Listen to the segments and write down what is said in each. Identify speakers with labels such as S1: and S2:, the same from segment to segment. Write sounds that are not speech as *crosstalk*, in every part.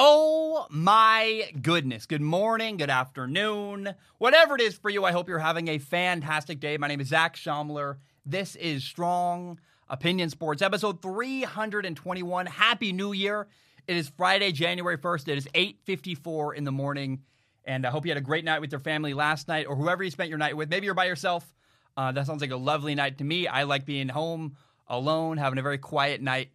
S1: Oh my goodness. Good morning, good afternoon, whatever it is for you. I hope you're having a fantastic day. My name is Zac Shomler. This is Strong Opinion Sports, episode 321. Happy New Year. It is Friday, January 1st. It is 8.54 in the morning. And I hope you had a great night with your family last night or whoever you spent your night with. Maybe you're by yourself. Uh, that sounds like a lovely night to me. I like being home alone, having a very quiet night.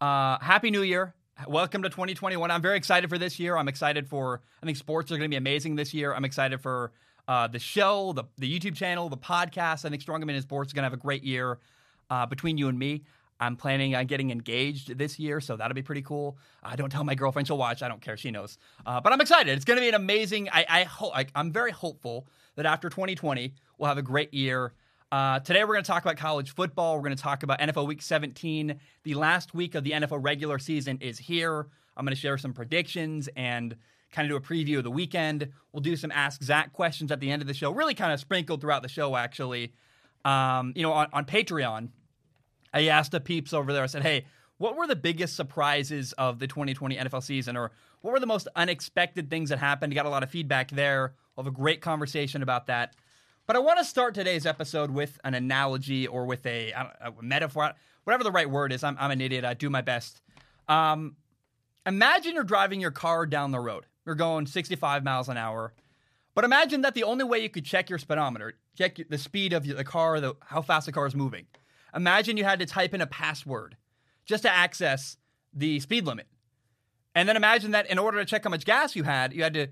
S1: Uh, Happy New Year. Welcome to 2021. I'm very excited for this year. I'm excited for, I think sports are going to be amazing this year. I'm excited for uh, the show, the, the YouTube channel, the podcast. I think Strong Opinion Sports is going to have a great year uh, between you and me. I'm planning on getting engaged this year, so that'll be pretty cool. I uh, don't tell my girlfriend; she'll watch. I don't care; she knows. Uh, but I'm excited. It's going to be an amazing. I, I hope. I'm very hopeful that after 2020, we'll have a great year. Uh, today, we're going to talk about college football. We're going to talk about NFL Week 17. The last week of the NFL regular season is here. I'm going to share some predictions and kind of do a preview of the weekend. We'll do some Ask Zac questions at the end of the show, really kind of sprinkled throughout the show, actually. Um, you know, on, on Patreon, I asked the peeps over there, I said, hey, what were the biggest surprises of the 2020 NFL season? Or what were the most unexpected things that happened? Got a lot of feedback there. We'll have a great conversation about that. But I want to start today's episode with an analogy or with a, a metaphor, whatever the right word is. I'm, I'm, an idiot. I do my best. Um, imagine you're driving your car down the road. You're going 65 miles an hour. But imagine that the only way you could check your speedometer, check the speed of the car, the, how fast the car is moving. Imagine you had to type in a password just to access the speed limit. And then imagine that in order to check how much gas you had, you had to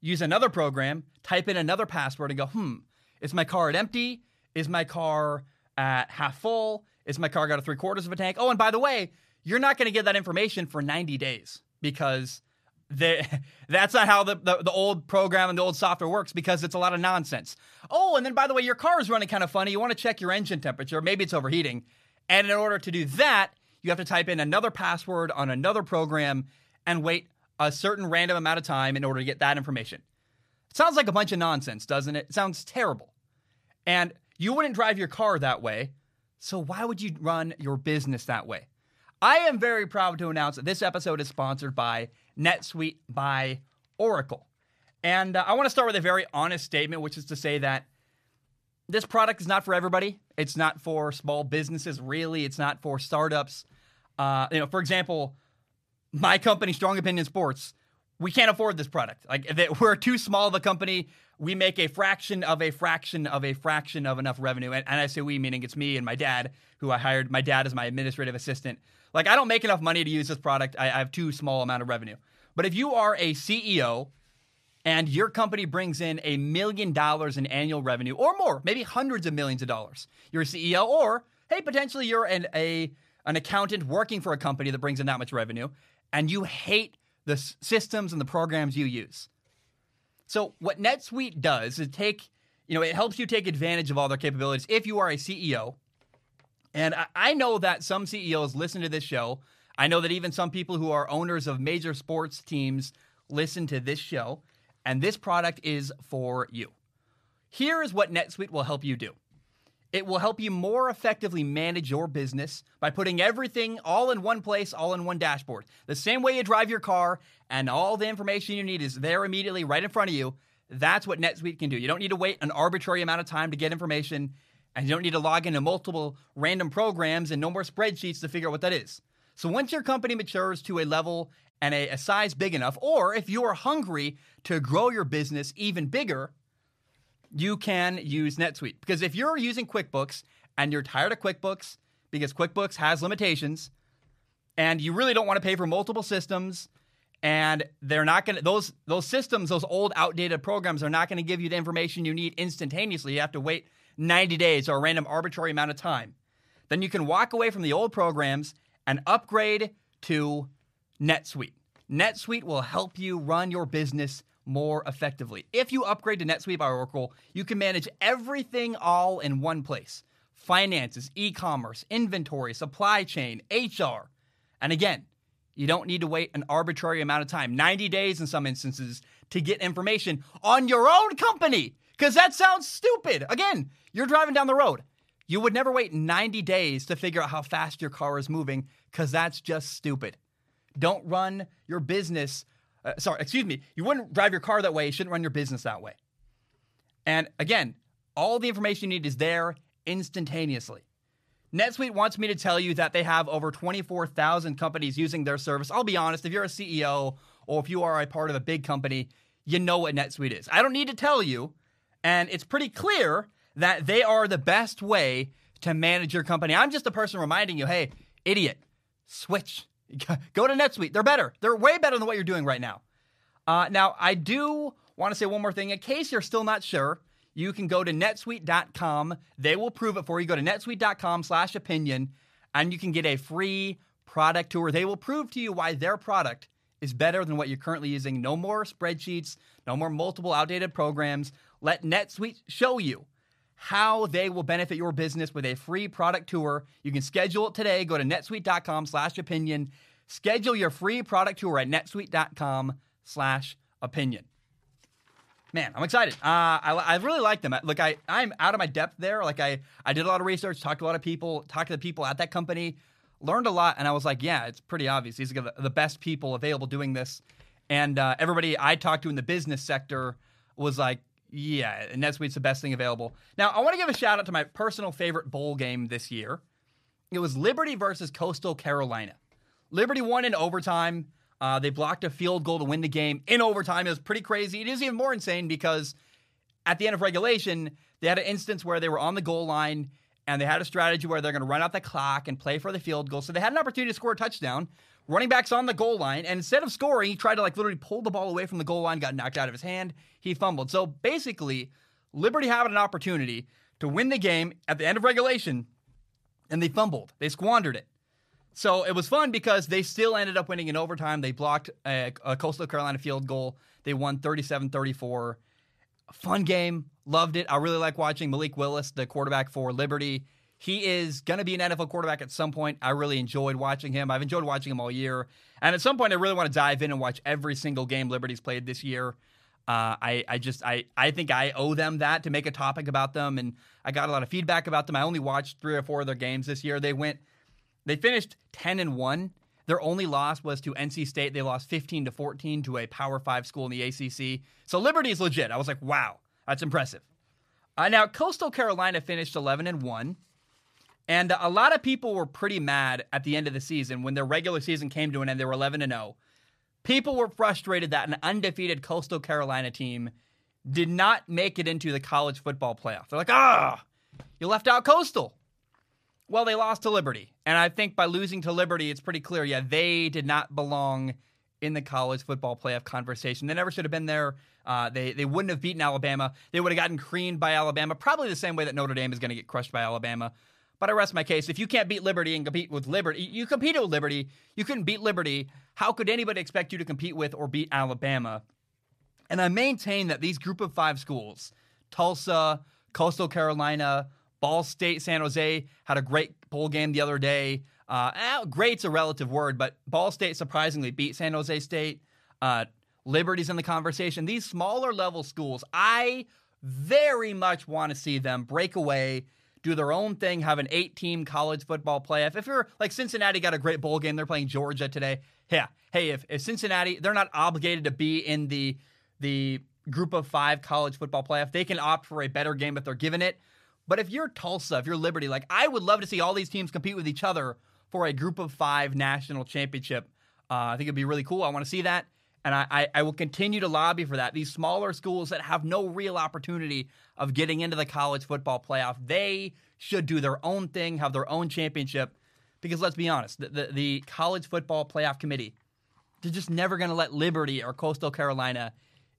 S1: use another program, type in another password, and go, hmm, is my car at empty? Is my car at half full? Is my car got a three quarters of a tank? Oh, and by the way, you're not going to get that information for 90 days because *laughs* that's not how the, the, the, old program and the old software works because it's a lot of nonsense. Oh, and then by the way, your car is running kind of funny. You want to check your engine temperature. Maybe it's overheating. And in order to do that, you have to type in another password on another program and wait a certain random amount of time in order to get that information. It sounds like a bunch of nonsense, doesn't it? It sounds terrible. And you wouldn't drive your car that way. So why would you run your business that way? I am very proud to announce that this episode is sponsored by NetSuite by Oracle. And uh, I want to start with a very honest statement, which is to say that this product is not for everybody. It's not for small businesses, really. It's not for startups. Uh, you know, for example, my company, Strong Opinion Sports, we can't afford this product. Like *laughs* we're too small of a company. We make a fraction of a fraction of a fraction of enough revenue. And, and I say we, meaning it's me and my dad, who I hired. My dad is my administrative assistant. Like I don't make enough money to use this product. I, I have too small amount of revenue. But if you are a CEO and your company brings in a million dollars in annual revenue or more, maybe hundreds of millions of dollars, you're a CEO, or hey, potentially you're an a an accountant working for a company that brings in that much revenue, and you hate the systems and the programs you use. So what NetSuite does is take, you know, it helps you take advantage of all their capabilities if you are a CEO. And I know that some CEOs listen to this show. I know that even some people who are owners of major sports teams listen to this show, and this product is for you. Here is what NetSuite will help you do. It will help you more effectively manage your business by putting everything all in one place, all in one dashboard. The same way you drive your car and all the information you need is there immediately right in front of you. That's what NetSuite can do. You don't need to wait an arbitrary amount of time to get information, and you don't need to log into multiple random programs and no more spreadsheets to figure out what that is. So once your company matures to a level and a, a size big enough, or if you are hungry to grow your business even bigger, you can use NetSuite. Because if you're using QuickBooks and you're tired of QuickBooks because QuickBooks has limitations and you really don't want to pay for multiple systems and they're not going to those those systems those old outdated programs are not going to give you the information you need instantaneously. You have to wait 90 days or a random arbitrary amount of time. Then you can walk away from the old programs and upgrade to NetSuite NetSuite will help you run your business more effectively. If you upgrade to NetSuite by Oracle, you can manage everything all in one place finances, e commerce, inventory, supply chain, HR. And again, you don't need to wait an arbitrary amount of time, 90 days in some instances, to get information on your own company, because that sounds stupid. Again, you're driving down the road. You would never wait 90 days to figure out how fast your car is moving, because that's just stupid. Don't run your business. Uh, sorry, excuse me. You wouldn't drive your car that way. You shouldn't run your business that way. And again, all the information you need is there instantaneously. NetSuite wants me to tell you that they have over 24,000 companies using their service. I'll be honest, if you're a CEO or if you are a part of a big company, you know what NetSuite is. I don't need to tell you, and it's pretty clear that they are the best way to manage your company. I'm just a person reminding you, hey, idiot, switch. *laughs* Go to NetSuite. They're better. They're way better than what you're doing right now. Uh, now, I do want to say one more thing. In case you're still not sure, you can go to netsuite.com. They will prove it for you. Go to netsuite.com slash opinion, and you can get a free product tour. They will prove to you why their product is better than what you're currently using. No more spreadsheets, no more multiple outdated programs. Let NetSuite show you how they will benefit your business with a free product tour. You can schedule it today. Go to netsuite.com slash opinion. Schedule your free product tour at netsuite.com slash opinion. Man, I'm excited. Uh, I, I really like them. Look, I, I'm out of my depth there. Like I, I did a lot of research, talked to a lot of people, talked to the people at that company, learned a lot, and I was like, yeah, it's pretty obvious. These are the best people available doing this. And uh, everybody I talked to in the business sector was like, yeah, and NetSuite's the best thing available. Now, I want to give a shout out to my personal favorite bowl game this year. It was Liberty versus Coastal Carolina. Liberty won in overtime. Uh, they blocked a field goal to win the game in overtime. It was pretty crazy. It is even more insane because at the end of regulation, they had an instance where they were on the goal line and they had a strategy where they're going to run out the clock and play for the field goal. So they had an opportunity to score a touchdown. Running back's on the goal line, and instead of scoring, he tried to like literally pull the ball away from the goal line, got knocked out of his hand. He fumbled. So basically, Liberty had an opportunity to win the game at the end of regulation, and they fumbled. They squandered it. So it was fun because they still ended up winning in overtime. They blocked a, a Coastal Carolina field goal. They won 37 34. Fun game. Loved it. I really like watching Malik Willis, the quarterback for Liberty. He is going to be an NFL quarterback at some point. I really enjoyed watching him. I've enjoyed watching him all year. And at some point, I really want to dive in and watch every single game Liberty's played this year. Uh, I, I just I, I think I owe them that to make a topic about them, and I got a lot of feedback about them. I only watched three or four of their games this year. They went, they finished ten and one. Their only loss was to NC State. They lost fifteen to fourteen to a Power Five school in the ACC. So Liberty is legit. I was like, wow, that's impressive. Uh, now Coastal Carolina finished eleven and one. And a lot of people were pretty mad at the end of the season when their regular season came to an end. They were 11 and 0. People were frustrated that an undefeated Coastal Carolina team did not make it into the college football playoff. They're like, ah, you left out Coastal. Well, they lost to Liberty. And I think by losing to Liberty, it's pretty clear, yeah, they did not belong in the college football playoff conversation. They never should have been there. Uh, they, they wouldn't have beaten Alabama. They would have gotten creamed by Alabama, probably the same way that Notre Dame is going to get crushed by Alabama. But I rest my case. If you can't beat Liberty and compete with Liberty, you competed with Liberty. You couldn't beat Liberty. How could anybody expect you to compete with or beat Alabama? And I maintain that these group of five schools, Tulsa, Coastal Carolina, Ball State, San Jose, had a great bowl game the other day. Uh, great's a relative word, but Ball State surprisingly beat San Jose State. Uh, Liberty's in the conversation. These smaller level schools, I very much want to see them break away do their own thing, have an eight team college football playoff. If you're like Cincinnati got a great bowl game, they're playing Georgia today. Yeah. Hey, if, if Cincinnati, they're not obligated to be in the the group of five college football playoff. They can opt for a better game if they're given it. But if you're Tulsa, if you're Liberty, like I would love to see all these teams compete with each other for a group of five national championship. Uh, I think it'd be really cool. I want to see that. And I, I, I, will continue to lobby for that. These smaller schools that have no real opportunity of getting into the college football playoff, they should do their own thing, have their own championship. Because let's be honest, the, the, the college football playoff committee, they're just never going to let Liberty or Coastal Carolina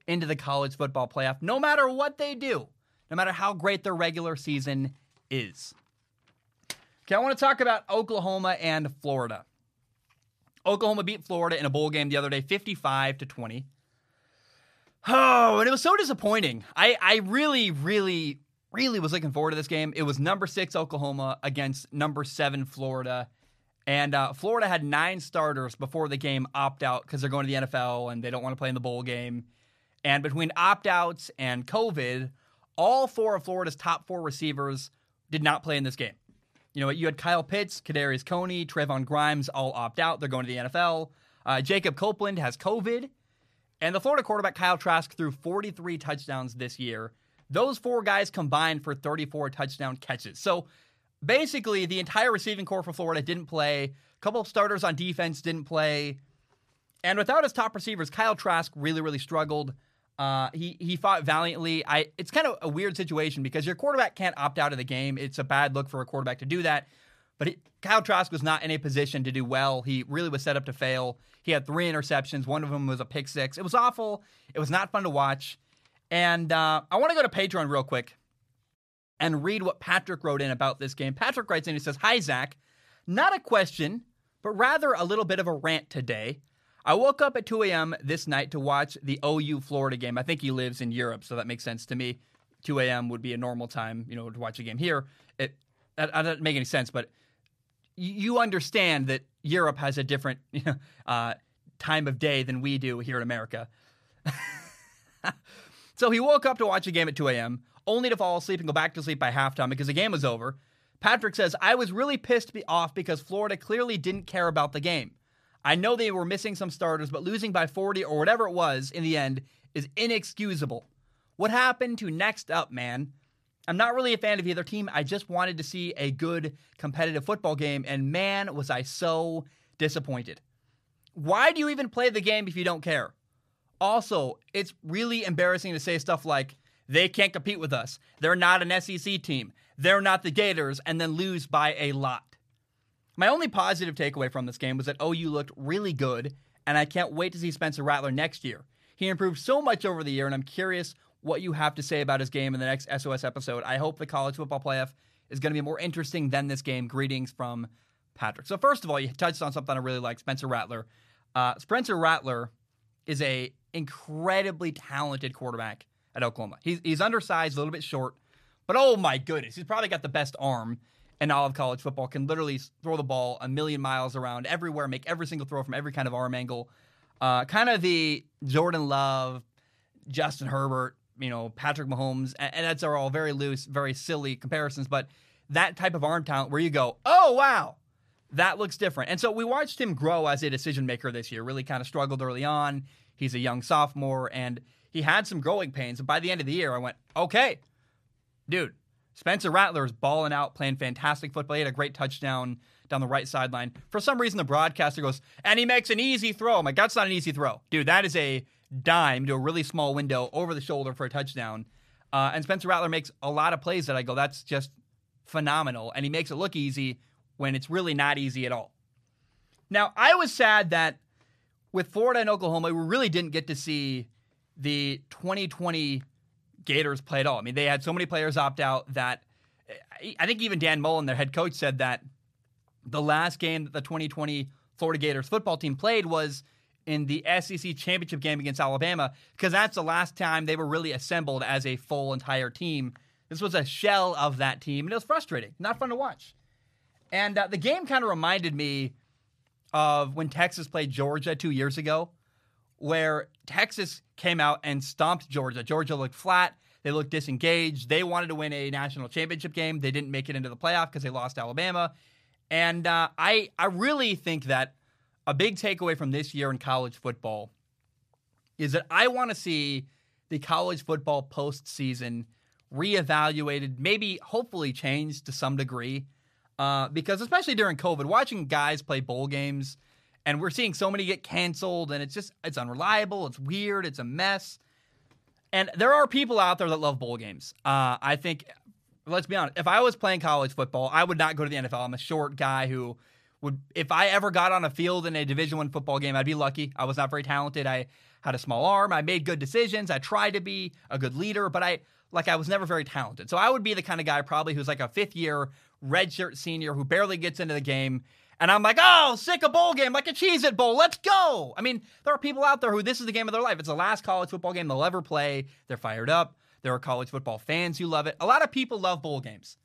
S1: into the college football playoff, no matter what they do, no matter how great their regular season is. Okay, I want to talk about Oklahoma and Florida. Oklahoma beat Florida in a bowl game the other day, 55 to 20. Oh, and it was so disappointing. I, I really, really, really was looking forward to this game. It was number six Oklahoma against number seven Florida. And uh, Florida had nine starters before the game opt out because they're going to the NFL and they don't want to play in the bowl game. And between opt outs and COVID, all four of Florida's top four receivers did not play in this game. You know, you had Kyle Pitts, Kadarius Toney, Trevon Grimes all opt out. They're going to the NFL. Uh, Jacob Copeland has COVID, and the Florida quarterback Kyle Trask threw 43 touchdowns this year. Those four guys combined for 34 touchdown catches. So basically, the entire receiving corps for Florida didn't play. A couple of starters on defense didn't play. And without his top receivers, Kyle Trask really, really struggled. Uh, he he fought valiantly. I it's kind of a weird situation because your quarterback can't opt out of the game. It's a bad look for a quarterback to do that. But he, Kyle Trask was not in a position to do well. He really was set up to fail. He had three interceptions. One of them was a pick six. It was awful. It was not fun to watch. And uh, I want to go to Patreon real quick and read what Patrick wrote in about this game. Patrick writes in, he says, Hi, Zac. Not a question, but rather a little bit of a rant today. I woke up at 2 a.m. this night to watch the OU Florida game. I think he lives in Europe, so that makes sense to me. 2 a.m. would be a normal time, you know, to watch a game here. It that, that doesn't make any sense, but you understand that Europe has a different *laughs* you know, uh, time of day than we do here in America. *laughs* so he woke up to watch a game at 2 a.m., only to fall asleep and go back to sleep by halftime because the game was over. Patrick says, I was really pissed off because Florida clearly didn't care about the game. I know they were missing some starters, but losing by 40 or whatever it was in the end is inexcusable. What happened to next up, man? I'm not really a fan of either team. I just wanted to see a good competitive football game, and man, was I so disappointed. Why do you even play the game if you don't care? Also, it's really embarrassing to say stuff like, they can't compete with us. They're not an SEC team. They're not the Gators, and then lose by a lot. My only positive takeaway from this game was that OU looked really good, and I can't wait to see Spencer Rattler next year. He improved so much over the year, and I'm curious what you have to say about his game in the next SOS episode. I hope the college football playoff is going to be more interesting than this game. Greetings from Patrick. So, first of all, you touched on something I really like Spencer Rattler. Uh, Spencer Rattler is a incredibly talented quarterback at Oklahoma. He's, he's undersized, a little bit short, but oh my goodness, he's probably got the best arm in all of college football. Can literally throw the ball a million miles around everywhere, make every single throw from every kind of arm angle. Uh, kind of the Jordan Love, Justin Herbert you know, Patrick Mahomes, and, and that's are all very loose, very silly comparisons, but that type of arm talent where you go, oh, wow, that looks different. And so we watched him grow as a decision maker this year, really kind of struggled early on. He's a young sophomore, and he had some growing pains. And by the end of the year, I went, okay, dude, Spencer Rattler is balling out, playing fantastic football. He had a great touchdown down the right sideline. For some reason, the broadcaster goes, and he makes an easy throw. I'm like, that's not an easy throw. Dude, that is a dime to a really small window over the shoulder for a touchdown. Uh, and Spencer Rattler makes a lot of plays that I go, that's just phenomenal. And he makes it look easy when it's really not easy at all. Now, I was sad that with Florida and Oklahoma, we really didn't get to see the 2020 Gators play at all. I mean, they had so many players opt out that I think even Dan Mullen, their head coach, said that the last game that the 2020 Florida Gators football team played was in the SEC championship game against Alabama because that's the last time they were really assembled as a full entire team. This was a shell of that team, and it was frustrating, not fun to watch. And uh, the game kind of reminded me of when Texas played Georgia two years ago, where Texas came out and stomped Georgia. Georgia looked flat. They looked disengaged. They wanted to win a national championship game. They didn't make it into the playoff because they lost Alabama. And uh, I, I really think that a big takeaway from this year in college football is that I want to see the college football postseason reevaluated, maybe hopefully changed to some degree. Uh, because especially during COVID, watching guys play bowl games and we're seeing so many get canceled and it's just it's unreliable, it's weird, it's a mess. And there are people out there that love bowl games. Uh, I think, let's be honest, if I was playing college football, I would not go to the NFL. I'm a short guy who would if I ever got on a field in a Division One football game, I'd be lucky. I was not very talented. I had a small arm. I made good decisions. I tried to be a good leader, but I like I was never very talented. So I would be the kind of guy probably who's like a fifth year redshirt senior who barely gets into the game. And I'm like, oh, sick a bowl game, like a Cheez It Bowl. Let's go. I mean, there are people out there who this is the game of their life. It's the last college football game they'll ever play. They're fired up. There are college football fans who love it. A lot of people love bowl games.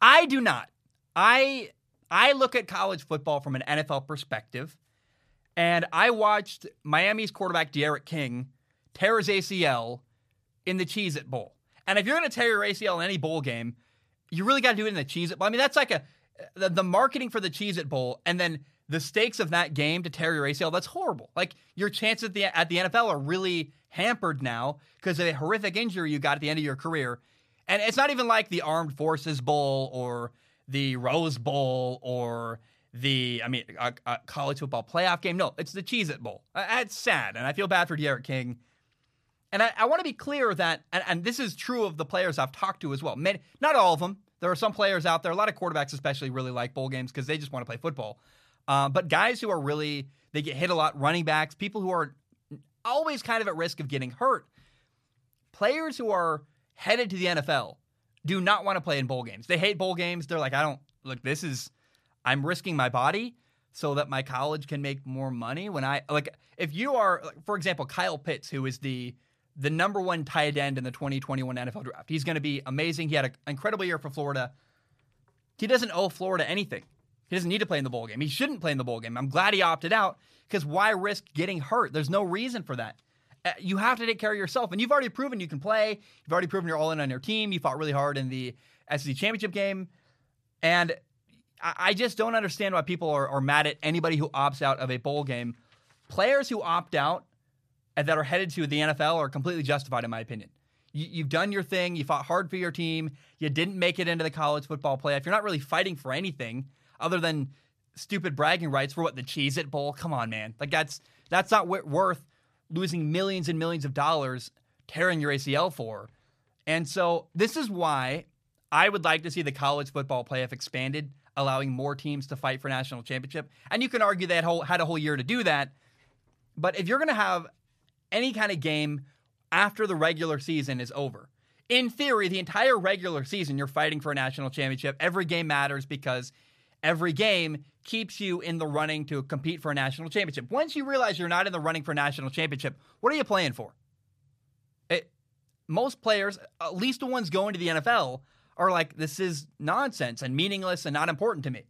S1: I do not. I I look at college football from an NFL perspective, and I watched Miami's quarterback D'Eriq King tear his ACL in the Cheez It Bowl. And if you're going to tear your ACL in any bowl game, you really got to do it in the Cheez It Bowl. I mean, that's like a the, the marketing for the Cheez It Bowl, and then the stakes of that game to tear your ACL, that's horrible. Like your chances at the at the NFL are really hampered now because of a horrific injury you got at the end of your career. And it's not even like the Armed Forces Bowl or the Rose Bowl or the, I mean, a, a college football playoff game. No, it's the Cheez It Bowl. It's sad, and I feel bad for D'Eriq King. And I, I want to be clear that, and, and, this is true of the players I've talked to as well. Many, not all of them. There are some players out there, a lot of quarterbacks especially, really like bowl games because they just want to play football. Uh, but guys who are really, they get hit a lot, running backs, people who are always kind of at risk of getting hurt. Players who are headed to the NFL do not want to play in bowl games. They hate bowl games. They're like, I don't look. This is, I'm risking my body so that my college can make more money. When I like, if you are, for example, Kyle Pitts, who is the the number one tight end in the 2021 NFL draft, he's going to be amazing. He had an incredible year for Florida. He doesn't owe Florida anything. He doesn't need to play in the bowl game. He shouldn't play in the bowl game. I'm glad he opted out because why risk getting hurt? There's no reason for that. Uh, you have to take care of yourself, and you've already proven you can play. You've already proven you're all in on your team. You fought really hard in the SEC championship game, and I just don't understand why people are, are mad at anybody who opts out of a bowl game. Players who opt out that are headed to the NFL are completely justified, in my opinion. You, have done your thing. You fought hard for your team. You didn't make it into the college football playoff. You're not really fighting for anything other than stupid bragging rights for what the Cheez It Bowl. Come on, man. Like that's that's not worth losing millions and millions of dollars tearing your ACL for. And so this is why I would like to see the college football playoff expanded, allowing more teams to fight for national championship. And you can argue had, whole, had a whole year to do that. But if you're going to have any kind of game after the regular season is over, in theory, the entire regular season, you're fighting for a national championship. Every game matters because every game keeps you in the running to compete for a national championship. Once you realize you're not in the running for a national championship, what are you playing for? It, most players, at least the ones going to the NFL, are like, this is nonsense and meaningless and not important to me.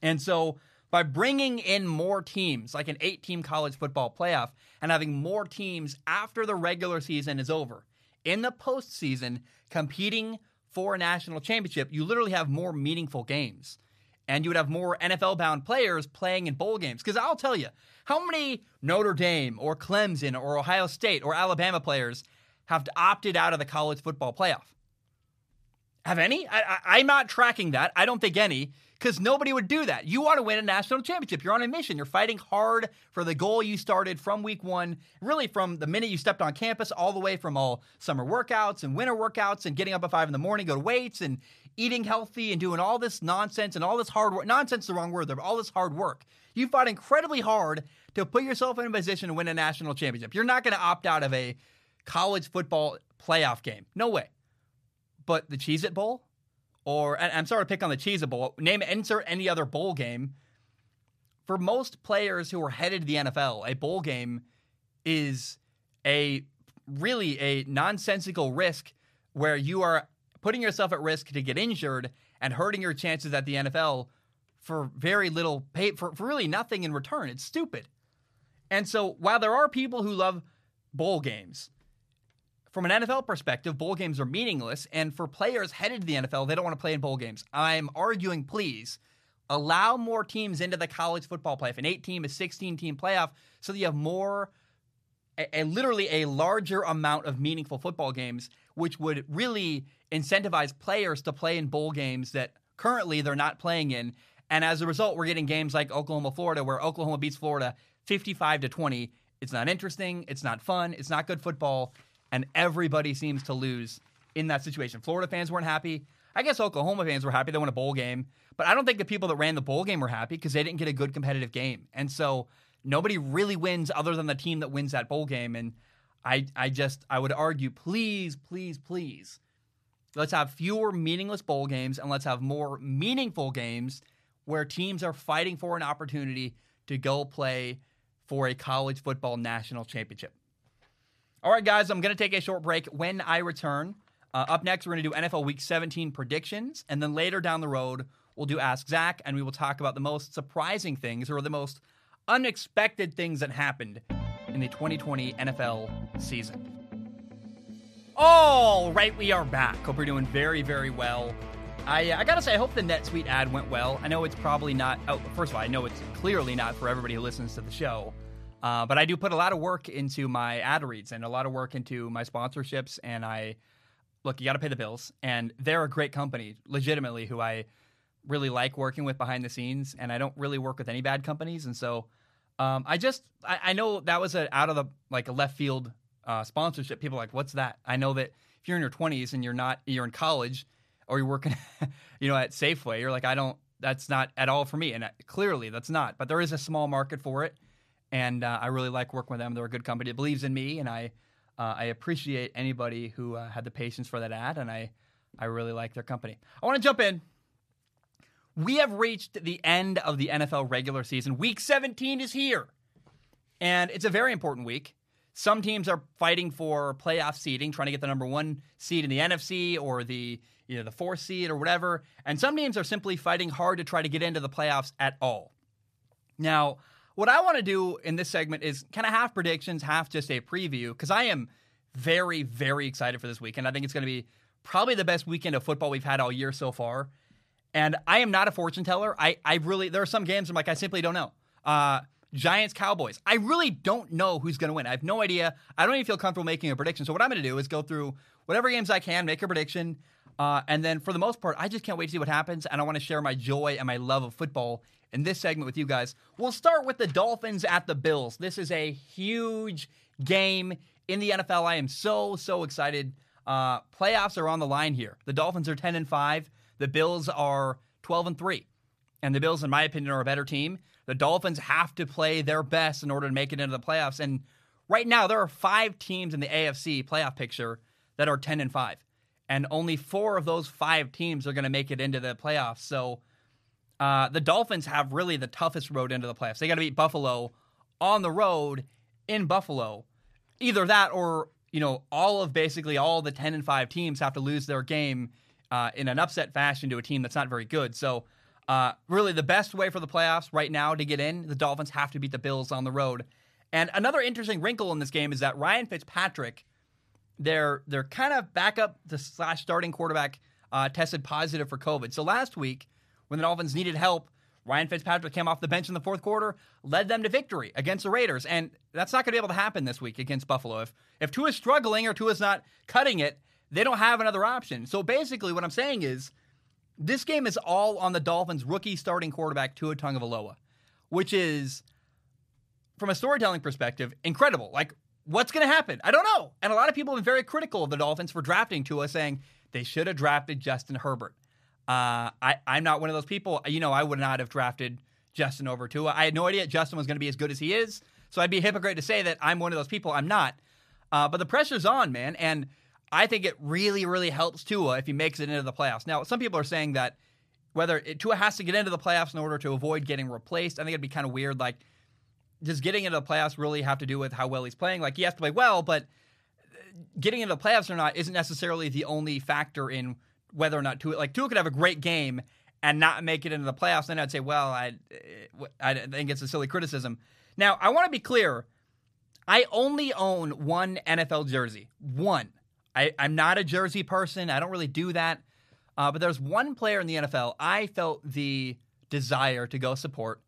S1: And so by bringing in more teams, like an eight team college football playoff, and having more teams after the regular season is over, in the postseason, competing for a national championship, you literally have more meaningful games and you would have more NFL bound players playing in bowl games. Because I'll tell you, how many Notre Dame or Clemson or Ohio State or Alabama players have opted out of the college football playoff? Have any? I, am not tracking that. I don't think any, because nobody would do that. You want to win a national championship. You're on a mission. You're fighting hard for the goal you started from week one, really from the minute you stepped on campus, all the way from all summer workouts and winter workouts and getting up at five in the morning, go to weights and eating healthy and doing all this nonsense and all this hard work. Nonsense is the wrong word there, but all this hard work. You fought incredibly hard to put yourself in a position to win a national championship. You're not going to opt out of a college football playoff game. No way but the Cheez It Bowl, or I'm sorry to pick on the Cheez Bowl, name insert any other bowl game. For most players who are headed to the NFL, a bowl game is a really a nonsensical risk where you are putting yourself at risk to get injured and hurting your chances at the NFL for very little pay for, for really nothing in return. It's stupid. And so while there are people who love bowl games, from an NFL perspective, bowl games are meaningless. And for players headed to the NFL, they don't want to play in bowl games. I'm arguing, please allow more teams into the college football playoff, an eight team, a 16 team playoff, so that you have more, a, a, literally a larger amount of meaningful football games, which would really incentivize players to play in bowl games that currently they're not playing in. And as a result, we're getting games like Oklahoma, Florida, where Oklahoma beats Florida 55 to 20. It's not interesting. It's not fun. It's not good football and everybody seems to lose in that situation. Florida fans weren't happy. I guess Oklahoma fans were happy they won a bowl game, but I don't think the people that ran the bowl game were happy because they didn't get a good competitive game. And so nobody really wins other than the team that wins that bowl game. And I, I just, I would argue, please, please, please, let's have fewer meaningless bowl games and let's have more meaningful games where teams are fighting for an opportunity to go play for a college football national championship. All right, guys, I'm going to take a short break. When I return, uh, up next, we're going to do NFL Week 17 predictions. And then later down the road, we'll do Ask Zac, and we will talk about the most surprising things or the most unexpected things that happened in the 2020 NFL season. All right, we are back. Hope you're doing very, very well. I, I gotta say, I hope the NetSuite ad went well. I know it's probably not. Oh, first of all, I know it's clearly not for everybody who listens to the show. Uh, but I do put a lot of work into my ad reads and a lot of work into my sponsorships. And I look, you got to pay the bills. And they're a great company, legitimately, who I really like working with behind the scenes. And I don't really work with any bad companies. And so um, I just I, I, know that was a out of the like a left field uh, sponsorship. People like, what's that? I know that if you're in your 20s and you're not you're in college or you're working, *laughs* you know, at Safeway, you're like, I don't. That's not at all for me. And uh, clearly, that's not. But there is a small market for it, and uh, I really like working with them. They're a good company that believes in me, and I uh, I appreciate anybody who uh, had the patience for that ad, and I I really like their company. I want to jump in. We have reached the end of the NFL regular season. Week 17 is here, and it's a very important week. Some teams are fighting for playoff seeding, trying to get the number one seed in the NFC or the you know the fourth seed or whatever. And some teams are simply fighting hard to try to get into the playoffs at all. Now, what I want to do in this segment is kind of half predictions, half just a preview, because I am very, very excited for this weekend. I think it's going to be probably the best weekend of football we've had all year so far. And I am not a fortune teller. I, I really, there are some games I'm like, I simply don't know. Uh, Giants Cowboys. I really don't know who's going to win. I have no idea. I don't even feel comfortable making a prediction. So what I'm going to do is go through whatever games I can, make a prediction, uh, and then for the most part, I just can't wait to see what happens. And I want to share my joy and my love of football in this segment with you guys. We'll start with the Dolphins at the Bills. This is a huge game in the NFL. I am so so excited. Uh, playoffs are on the line here. The Dolphins are 10 and 5. The Bills are 12 and 3. And the Bills, in my opinion, are a better team. The Dolphins have to play their best in order to make it into the playoffs. And right now, there are five teams in the AFC playoff picture that are 10 and 5. And only four of those five teams are going to make it into the playoffs. So uh, the Dolphins have really the toughest road into the playoffs. They got to beat Buffalo on the road in Buffalo. Either that or, you know, all of basically all the 10 and 5 teams have to lose their game uh, in an upset fashion to a team that's not very good. So uh, really, the best way for the playoffs right now to get in, the Dolphins have to beat the Bills on the road. And another interesting wrinkle in this game is that Ryan Fitzpatrick, their their kind of backup to slash starting quarterback, uh, tested positive for COVID. So last week, when the Dolphins needed help, Ryan Fitzpatrick came off the bench in the fourth quarter, led them to victory against the Raiders, and that's not going to be able to happen this week against Buffalo. If if Tua's struggling or Tua's not cutting it, they don't have another option. So basically, what I'm saying is this game is all on the Dolphins' rookie starting quarterback, Tua Tagovailoa, which is, from a storytelling perspective, incredible. Like, what's going to happen? I don't know. And a lot of people have been very critical of the Dolphins for drafting Tua, saying they should have drafted Justin Herbert. Uh, I, I'm not one of those people. You know, I would not have drafted Justin over Tua. I had no idea Justin was going to be as good as he is. So I'd be a hypocrite to say that I'm one of those people. I'm not. Uh, but the pressure's on, man. And I think it really, really helps Tua if he makes it into the playoffs. Now, some people are saying that whether it, Tua has to get into the playoffs in order to avoid getting replaced, I think it'd be kind of weird. Like, does getting into the playoffs really have to do with how well he's playing? Like, he has to play well, but getting into the playoffs or not isn't necessarily the only factor in whether or not Tua. Like, Tua could have a great game and not make it into the playoffs. Then I'd say, well, I, I think it's a silly criticism. Now, I want to be clear. I only own one NFL jersey. One. I, I'm not a jersey person. I don't really do that. Uh, but there's one player in the NFL I felt the desire to go support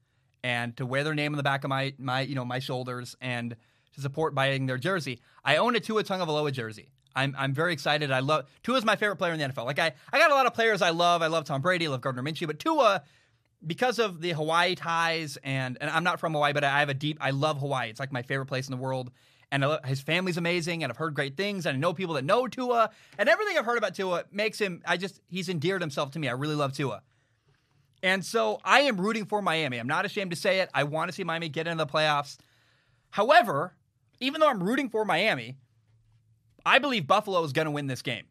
S1: and to wear their name on the back of my my you know my shoulders and to support buying their jersey. I own a Tua Tagovailoa jersey. I'm I'm very excited. I love Tua's my favorite player in the NFL. Like I I got a lot of players I love. I love Tom Brady. I love Gardner Minshew, but Tua because of the Hawaii ties and and I'm not from Hawaii, but I have a deep I love Hawaii. It's like my favorite place in the world and his family's amazing, and I've heard great things, and I know people that know Tua, and everything I've heard about Tua makes him. I just he's endeared himself to me. I really love Tua, and so I am rooting for Miami. I'm not ashamed to say it. I want to see Miami get into the playoffs. However, even though I'm rooting for Miami, I believe Buffalo is going to win this game.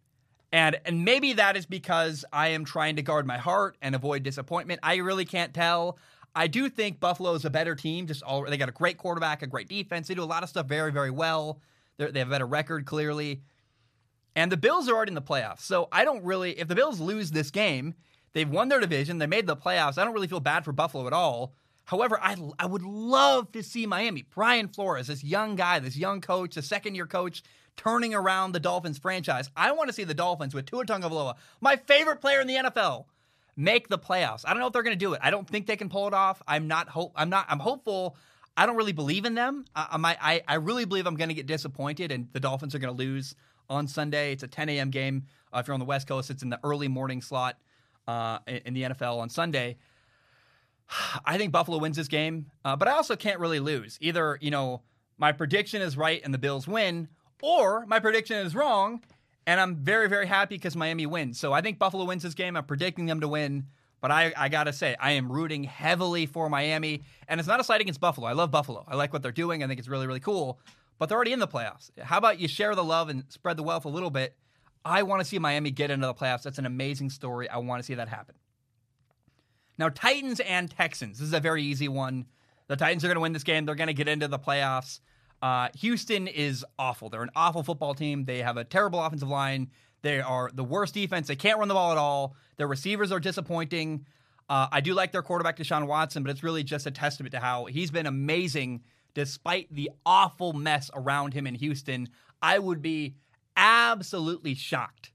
S1: And and maybe that is because I am trying to guard my heart and avoid disappointment. I really can't tell. I do think Buffalo is a better team. Just all they got a great quarterback, a great defense. They do a lot of stuff very, very well. They're, they have a better record, clearly. And the Bills are already in the playoffs. So I don't really, if the Bills lose this game, they've won their division, they made the playoffs. I don't really feel bad for Buffalo at all. However, I, I would love to see Miami, Brian Flores, this young guy, this young coach, a second year coach, turning around the Dolphins franchise. I want to see the Dolphins with Tua Tagovailoa, my favorite player in the NFL, make the playoffs. I don't know if they're going to do it. I don't think they can pull it off. I'm not hope. I'm not. I'm hopeful. I don't really believe in them. I, I, I really believe I'm going to get disappointed, and the Dolphins are going to lose on Sunday. It's a 10 a.m. game. Uh, if you're on the West Coast, it's in the early morning slot uh, in, the NFL on Sunday. *sighs* I think Buffalo wins this game, uh, but I also can't really lose. Either, you know, my prediction is right and the Bills win, or my prediction is wrong and I'm very, very happy because Miami wins. So I think Buffalo wins this game. I'm predicting them to win, but I, I got to say, I am rooting heavily for Miami. And it's not a slight against Buffalo. I love Buffalo. I like what they're doing. I think it's really, really cool, but they're already in the playoffs. How about you share the love and spread the wealth a little bit? I want to see Miami get into the playoffs. That's an amazing story. I want to see that happen. Now, Titans and Texans. This is a very easy one. The Titans are going to win this game. They're going to get into the playoffs. Uh, Houston is awful. They're an awful football team. They have a terrible offensive line. They are the worst defense. They can't run the ball at all. Their receivers are disappointing. Uh, I do like their quarterback, Deshaun Watson, but it's really just a testament to how he's been amazing despite the awful mess around him in Houston. I would be absolutely shocked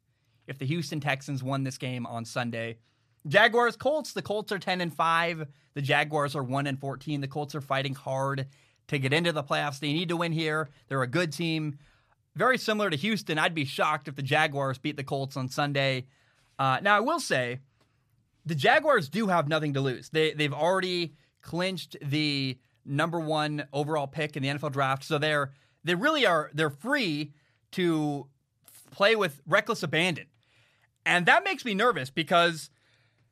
S1: if the Houston Texans won this game on Sunday. Jaguars Colts. The Colts are 10 and 5. The Jaguars are 1 and 14. The Colts are fighting hard to get into the playoffs. They need to win here. They're a good team. Very similar to Houston. I'd be shocked if the Jaguars beat the Colts on Sunday. Uh, now, I will say the Jaguars do have nothing to lose. They, they've already clinched the number one overall pick in the NFL draft. So they're they really are they're free to play with reckless abandon. And that makes me nervous because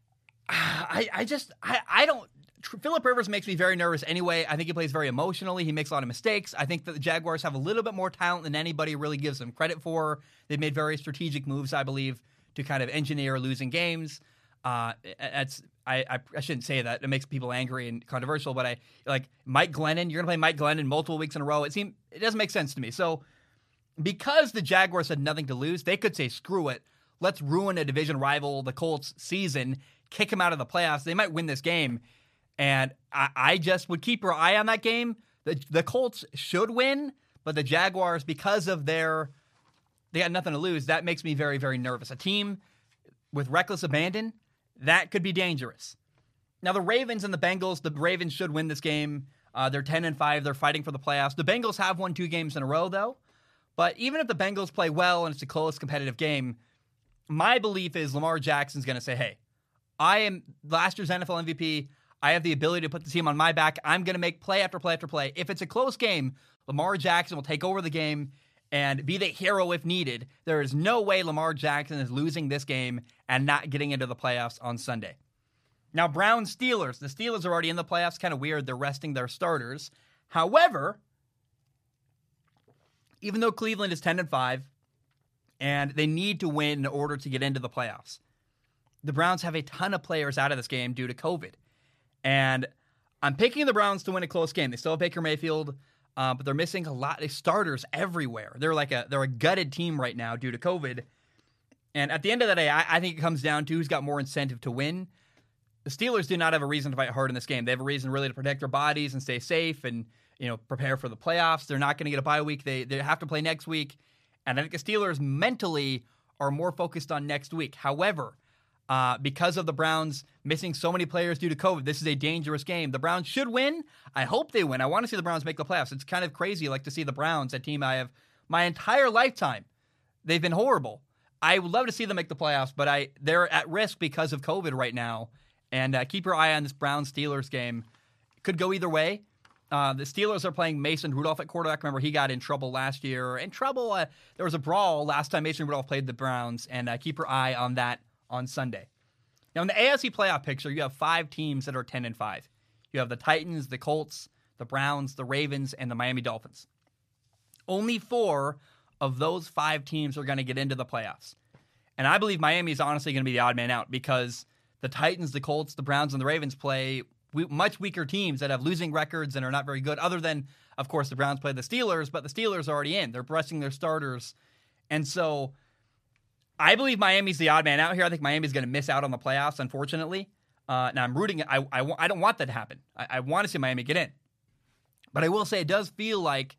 S1: *sighs* I, I just I, I don't Philip Rivers makes me very nervous anyway. I think he plays very emotionally. He makes a lot of mistakes. I think that the Jaguars have a little bit more talent than anybody really gives them credit for. They've made very strategic moves, I believe, to kind of engineer losing games. Uh, that's I, I, I shouldn't say that. It makes people angry and controversial. But I like Mike Glennon. You're gonna play Mike Glennon multiple weeks in a row. It seems it doesn't make sense to me. So because the Jaguars had nothing to lose, they could say screw it. Let's ruin a division rival, the Colts season, kick them out of the playoffs. They might win this game and I, I just would keep your eye on that game. The, the Colts should win, but the Jaguars, because of their, they got nothing to lose, that makes me very, very nervous. A team with reckless abandon, that could be dangerous. Now, the Ravens and the Bengals, the Ravens should win this game. Uh, they're 10 and 5. They're fighting for the playoffs. The Bengals have won two games in a row, though. But even if the Bengals play well and it's a close, competitive game, my belief is Lamar Jackson's going to say, hey, I am last year's NFL MVP. I have the ability to put the team on my back. I'm going to make play after play after play. If it's a close game, Lamar Jackson will take over the game and be the hero if needed. There is no way Lamar Jackson is losing this game and not getting into the playoffs on Sunday. Now, Brown Steelers. The Steelers are already in the playoffs. Kind of weird. They're resting their starters. However, even though Cleveland is 10 and 5 and they need to win in order to get into the playoffs, the Browns have a ton of players out of this game due to COVID. And I'm picking the Browns to win a close game. They still have Baker Mayfield, uh, but they're missing a lot of starters everywhere. They're like a they're a gutted team right now due to COVID. And at the end of the day, I, I think it comes down to who's got more incentive to win. The Steelers do not have a reason to fight hard in this game. They have a reason really to protect their bodies and stay safe and you know prepare for the playoffs. They're not going to get a bye week. They they have to play next week, and I think the Steelers mentally are more focused on next week. However, uh, because of the Browns missing so many players due to COVID. This is a dangerous game. The Browns should win. I hope they win. I want to see the Browns make the playoffs. It's kind of crazy, like to see the Browns, a team I have my entire lifetime. They've been horrible. I would love to see them make the playoffs, but I they're at risk because of COVID right now. And uh, keep your eye on this Browns Steelers game. Could go either way. Uh, the Steelers are playing Mason Rudolph at quarterback. Remember, he got in trouble last year. In trouble, uh, there was a brawl last time Mason Rudolph played the Browns, and uh, keep your eye on that on Sunday. Now in the AFC playoff picture, you have five teams that are 10 and 5. You have the Titans, the Colts, the Browns, the Ravens, and the Miami Dolphins. Only four of those five teams are going to get into the playoffs. And I believe Miami is honestly going to be the odd man out because the Titans, the Colts, the Browns, and the Ravens play much weaker teams that have losing records and are not very good, other than, of course, the Browns play the Steelers, but the Steelers are already in. They're resting their starters. And so I believe Miami's the odd man out here. I think Miami's going to miss out on the playoffs, unfortunately. Uh, now I'm rooting. I, I, I don't want that to happen. I, I want to see Miami get in, but I will say it does feel like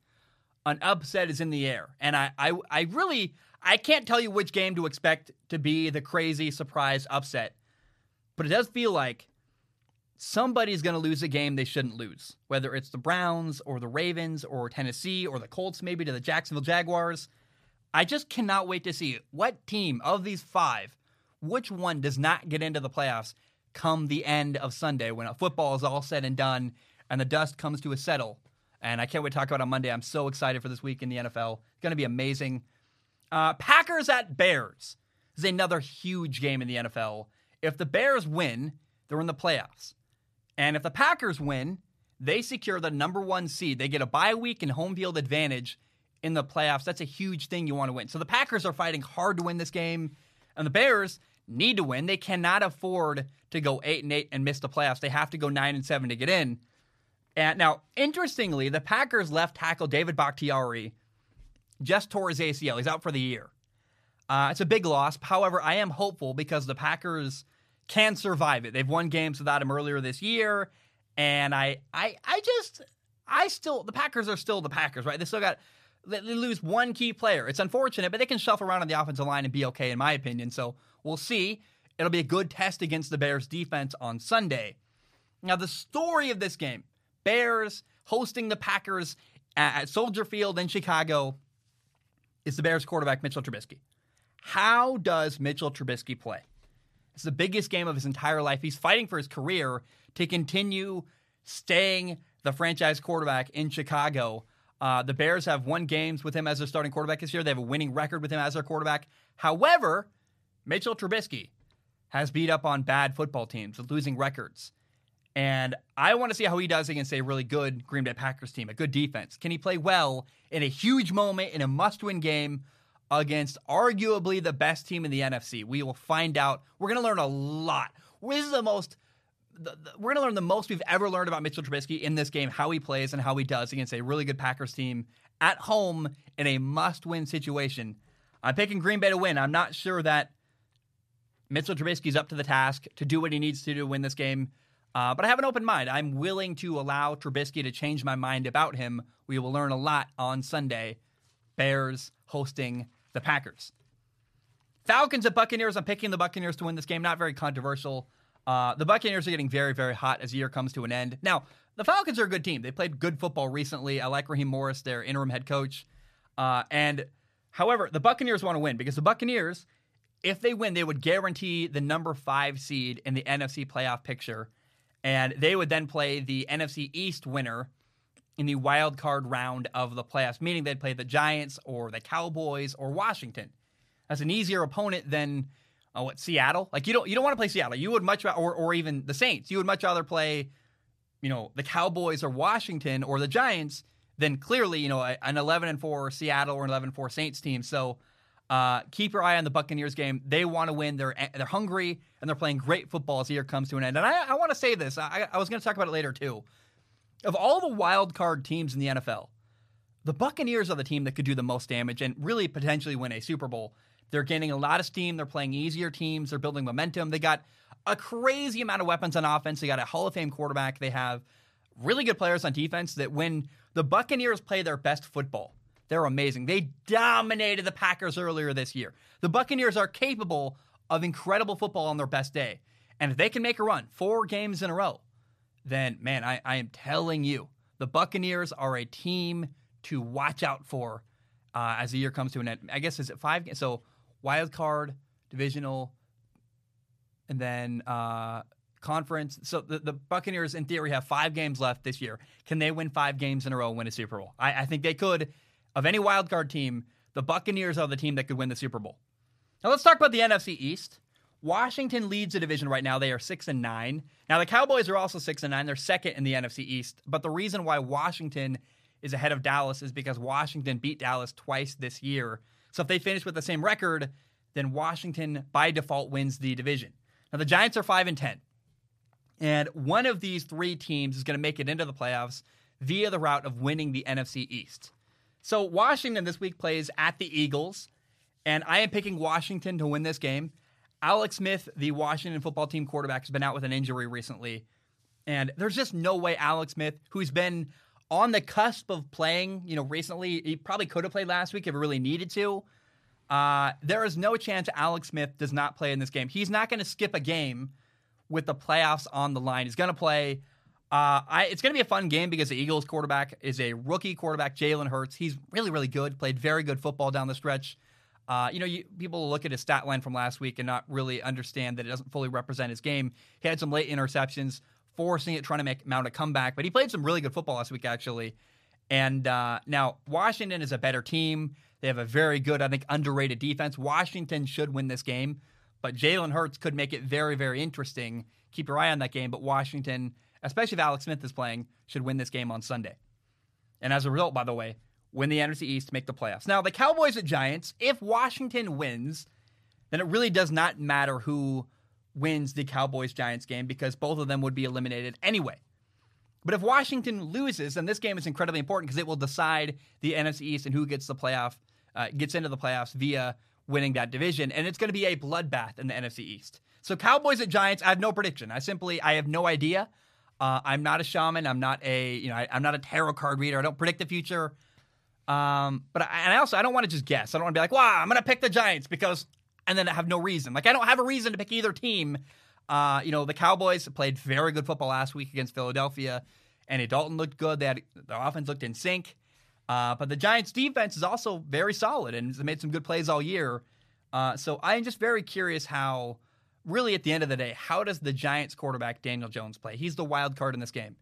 S1: an upset is in the air, and I, I, I really I can't tell you which game to expect to be the crazy surprise upset, but it does feel like somebody's going to lose a game they shouldn't lose, whether it's the Browns or the Ravens or Tennessee or the Colts, maybe to the Jacksonville Jaguars. I just cannot wait to see what team of these five, which one does not get into the playoffs come the end of Sunday when football is all said and done and the dust comes to a settle. And I can't wait to talk about it on Monday. I'm so excited for this week in the NFL. It's going to be amazing. Uh, Packers at Bears is another huge game in the NFL. If the Bears win, they're in the playoffs. And if the Packers win, they secure the number one seed. They get a bye week and home field advantage in the playoffs. That's a huge thing you want to win. So the Packers are fighting hard to win this game, and the Bears need to win. They cannot afford to go eight and eight and miss the playoffs. They have to go nine and seven to get in. And now, interestingly, the Packers left tackle David Bakhtiari just tore his ACL. He's out for the year. Uh, it's a big loss. However, I am hopeful because the Packers can survive it. They've won games without him earlier this year, and I, I, I just, I still, the Packers are still the Packers, right? They still got, they lose one key player. It's unfortunate, but they can shuffle around on the offensive line and be okay, in my opinion. So we'll see. It'll be a good test against the Bears defense on Sunday. Now, the story of this game Bears hosting the Packers at Soldier Field in Chicago is the Bears quarterback, Mitchell Trubisky. How does Mitchell Trubisky play? It's the biggest game of his entire life. He's fighting for his career to continue staying the franchise quarterback in Chicago. Uh, the Bears have won games with him as their starting quarterback this year. They have a winning record with him as their quarterback. However, Mitchell Trubisky has beat up on bad football teams with losing records. And I want to see how he does against a really good Green Bay Packers team, a good defense. Can he play well in a huge moment in a must win game against arguably the best team in the NFC? We will find out. We're going to learn a lot. This is the most. The, the, we're going to learn the most we've ever learned about Mitchell Trubisky in this game, how he plays and how he does against a really good Packers team at home in a must win situation. I'm picking Green Bay to win. I'm not sure that Mitchell Trubisky's up to the task to do what he needs to do to win this game. Uh, but I have an open mind. I'm willing to allow Trubisky to change my mind about him. We will learn a lot on Sunday. Bears hosting the Packers. Falcons at Buccaneers. I'm picking the Buccaneers to win this game. Not very controversial. Uh, the Buccaneers are getting very, very hot as the year comes to an end. Now, the Falcons are a good team. They played good football recently. I like Raheem Morris, their interim head coach. Uh, and however, the Buccaneers want to win because the Buccaneers, if they win, they would guarantee the number five seed in the NFC playoff picture and they would then play the NFC East winner in the wild card round of the playoffs, meaning they'd play the Giants or the Cowboys or Washington. That's an easier opponent than uh, what Seattle. Like you don't you don't want to play Seattle. You would much or or even the Saints. You would much rather play, you know, the Cowboys or Washington or the Giants than clearly you know an eleven and four Seattle or an 11-4 Saints team. So uh, keep your eye on the Buccaneers game. They want to win. They're they're hungry and they're playing great football as the year comes to an end. And I, I want to say this. I, I was going to talk about it later too. Of all the wild card teams in the NFL, the Buccaneers are the team that could do the most damage and really potentially win a Super Bowl. They're gaining a lot of steam. They're playing easier teams. They're building momentum. They got a crazy amount of weapons on offense. They got a Hall of Fame quarterback. They have really good players on defense that when the Buccaneers play their best football, they're amazing. They dominated the Packers earlier this year. The Buccaneers are capable of incredible football on their best day. And if they can make a run four games in a row, then man, I, I am telling you, the Buccaneers are a team to watch out for uh, as the year comes to an end. I guess is it five? So wild card, divisional, and then uh, conference. So the, the Buccaneers, in theory, have five games left this year. Can they win five games in a row and win a Super Bowl? I, I think they could of any wild card team, the Buccaneers are the team that could win the Super Bowl. Now let's talk about the NFC East. Washington leads the division right now. They are six and nine. Now the Cowboys are also six and nine. They're second in the NFC East. But the reason why Washington is ahead of Dallas is because Washington beat Dallas twice this year. So if they finish with the same record, then Washington by default wins the division. Now the Giants are five and ten. And one of these three teams is going to make it into the playoffs via the route of winning the NFC East. So Washington this week plays at the Eagles, and I am picking Washington to win this game. Alex Smith, the Washington football team quarterback, has been out with an injury recently. And there's just no way Alex Smith, who's been on the cusp of playing, you know, recently, he probably could have played last week if he really needed to. Uh, there is no chance Alex Smith does not play in this game. He's not going to skip a game with the playoffs on the line. He's going to play. Uh, I, it's going to be a fun game because the Eagles quarterback is a rookie quarterback, Jalen Hurts. He's really, really good. Played very good football down the stretch. Uh, you know, you, people look at his stat line from last week and not really understand that it doesn't fully represent his game. He had some late interceptions, forcing it, trying to make mount a comeback. But he played some really good football last week, actually. And uh, now Washington is a better team. They have a very good, I think, underrated defense. Washington should win this game, but Jalen Hurts could make it very, very interesting. Keep your eye on that game. But Washington, especially if Alex Smith is playing, should win this game on Sunday. And as a result, by the way, win the NFC East, make the playoffs. Now, the Cowboys at Giants, if Washington wins, then it really does not matter who wins the Cowboys Giants game because both of them would be eliminated anyway. But if Washington loses, then this game is incredibly important because it will decide the NFC East and who gets the playoff uh, gets into the playoffs via winning that division, and it's going to be a bloodbath in the NFC East. So Cowboys at Giants, I have no prediction. I simply I have no idea. Uh, I'm not a shaman. I'm not a you know I, am not a tarot card reader. I don't predict the future. Um, but I, and I also I don't want to just guess. I don't want to be like, wow, I'm going to pick the Giants because and then I have no reason. Like I don't have a reason to pick either team. Uh, you know, the Cowboys played very good football last week against Philadelphia. and Dalton looked good. They had their offense looked in sync. Uh, but the Giants' defense is also very solid and made some good plays all year. Uh, so I'm just very curious how, really, at the end of the day, how does the Giants quarterback Daniel Jones play? He's the wild card in this game.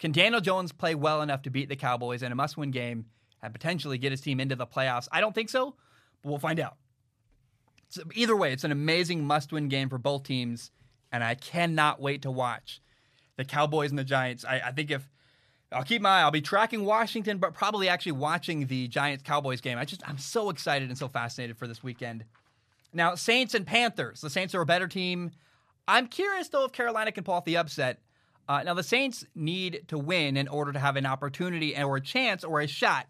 S1: Can Daniel Jones play well enough to beat the Cowboys in a must-win game and potentially get his team into the playoffs? I don't think so, but we'll find out. Either way, it's an amazing must-win game for both teams, and I cannot wait to watch the Cowboys and the Giants. I, I think if I'll keep my eye. I'll be tracking Washington, but probably actually watching the Giants Cowboys game. I just I'm so excited and so fascinated for this weekend. Now, Saints and Panthers. The Saints are a better team. I'm curious though if Carolina can pull off the upset. Uh, now, the Saints need to win in order to have an opportunity or a chance or a shot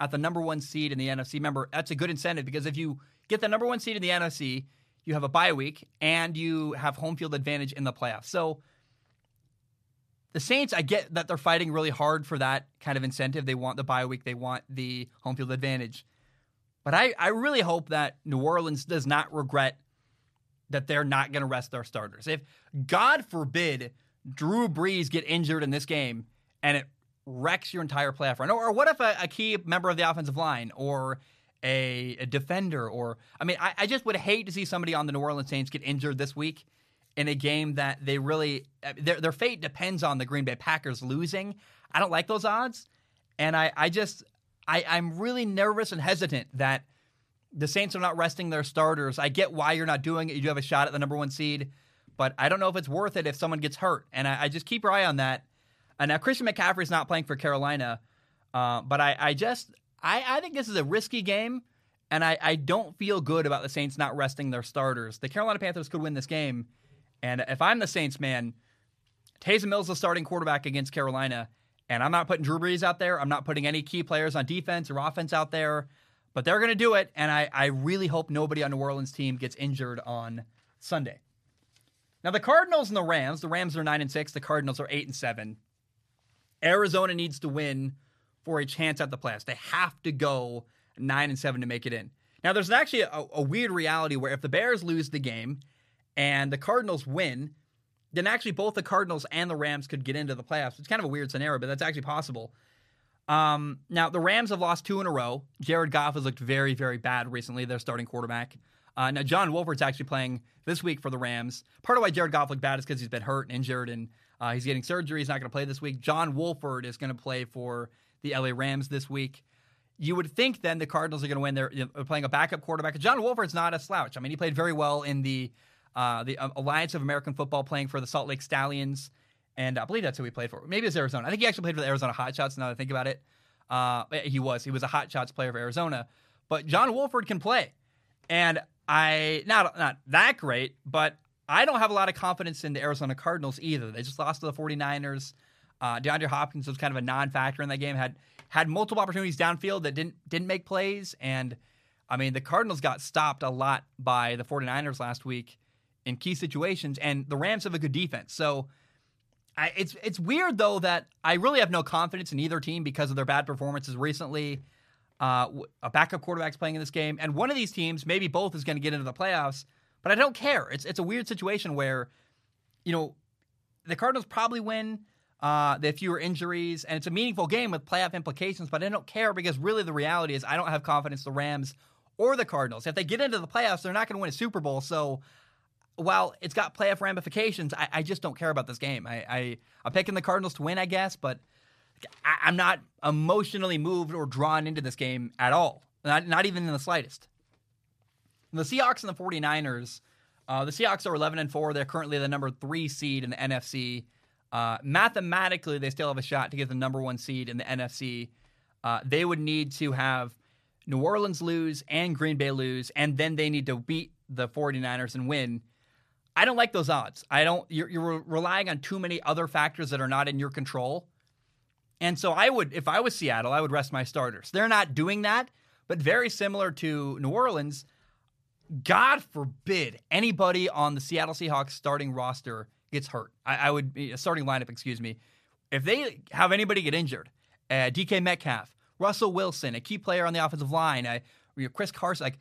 S1: at the number one seed in the NFC. Remember, that's a good incentive because if you get the number one seed in the NFC, you have a bye week and you have home field advantage in the playoffs. So the Saints, I get that they're fighting really hard for that kind of incentive. They want the bye week, they want the home field advantage. But I, I really hope that New Orleans does not regret that they're not going to rest their starters. If, God forbid, Drew Brees get injured in this game and it wrecks your entire playoff run, or, or what if a, a, key member of the offensive line or a, a defender, or I mean, I, I just would hate to see somebody on the New Orleans Saints get injured this week in a game that they really their their fate depends on the Green Bay Packers losing. I don't like those odds, and I I just I I'm really nervous and hesitant that the Saints are not resting their starters. I get why you're not doing it. You do have a shot at the number one seed, but I don't know if it's worth it if someone gets hurt. And I, I just keep your eye on that. And now Christian McCaffrey is not playing for Carolina, uh, but I I just I I think this is a risky game. And I, I don't feel good about the Saints not resting their starters. The Carolina Panthers could win this game, and if I'm the Saints, man, Taysom Hill's is the starting quarterback against Carolina, and I'm not putting Drew Brees out there. I'm not putting any key players on defense or offense out there, but they're going to do it. And I, I really hope nobody on New Orleans' team gets injured on Sunday. Now the Cardinals and the Rams. The Rams are nine and six. The Cardinals are eight and seven. Arizona needs to win for a chance at the playoffs. They have to go nine and seven to make it in. Now there's actually a, a weird reality where if the Bears lose the game and the Cardinals win, then actually both the Cardinals and the Rams could get into the playoffs. It's kind of a weird scenario, but that's actually possible. Um, now, the Rams have lost two in a row. Jared Goff has looked very, very bad recently, their starting quarterback. Uh, now, John Wolford's actually playing this week for the Rams. Part of why Jared Goff looked bad is because he's been hurt and injured, and uh, he's getting surgery. He's not going to play this week. John Wolford is going to play for the LA Rams this week. You would think then the Cardinals are going to win. They're, they're playing a backup quarterback. John Wolford's not a slouch. I mean, he played very well in the uh, the uh, Alliance of American Football playing for the Salt Lake Stallions. And I believe that's who he played for. Maybe it's Arizona. I think he actually played for the Arizona Hotshots now that I think about it. Uh, he was. He was a Hotshots player for Arizona. But John Wolford can play. And I, not, not that great, but I don't have a lot of confidence in the Arizona Cardinals either. They just lost to the 49ers. Uh, DeAndre Hopkins was kind of a non-factor in that game. Had had multiple opportunities downfield that didn't didn't make plays, and I mean, the Cardinals got stopped a lot by the 49ers last week in key situations, and the Rams have a good defense. So I, it's it's weird though that I really have no confidence in either team because of their bad performances recently. Uh, a backup quarterback's playing in this game, and one of these teams, maybe both, is going to get into the playoffs. But I don't care. It's it's a weird situation where, you know, the Cardinals probably win. Uh, have fewer injuries, and it's a meaningful game with playoff implications. But I don't care because really the reality is I don't have confidence the Rams or the Cardinals. If they get into the playoffs, they're not going to win a Super Bowl. So while it's got playoff ramifications, I, I just don't care about this game. I, I I'm picking the Cardinals to win, I guess, but I, am not emotionally moved or drawn into this game at all. Not not even in the slightest. The Seahawks and the 49ers. Uh, the Seahawks are 11 and four. They're currently the number three seed in the NFC. Uh, mathematically, they still have a shot to get the number one seed in the NFC. Uh, they would need to have New Orleans lose and Green Bay lose, and then they need to beat the 49ers and win. I don't like those odds. I don't. You're, you're relying on too many other factors that are not in your control. And so I would, if I was Seattle, I would rest my starters. They're not doing that, but very similar to New Orleans. God forbid anybody on the Seattle Seahawks starting roster gets hurt. I, I would be a starting lineup, excuse me. If they have anybody get injured, uh, DK Metcalf, Russell Wilson, a key player on the offensive line, uh, Chris Carson, like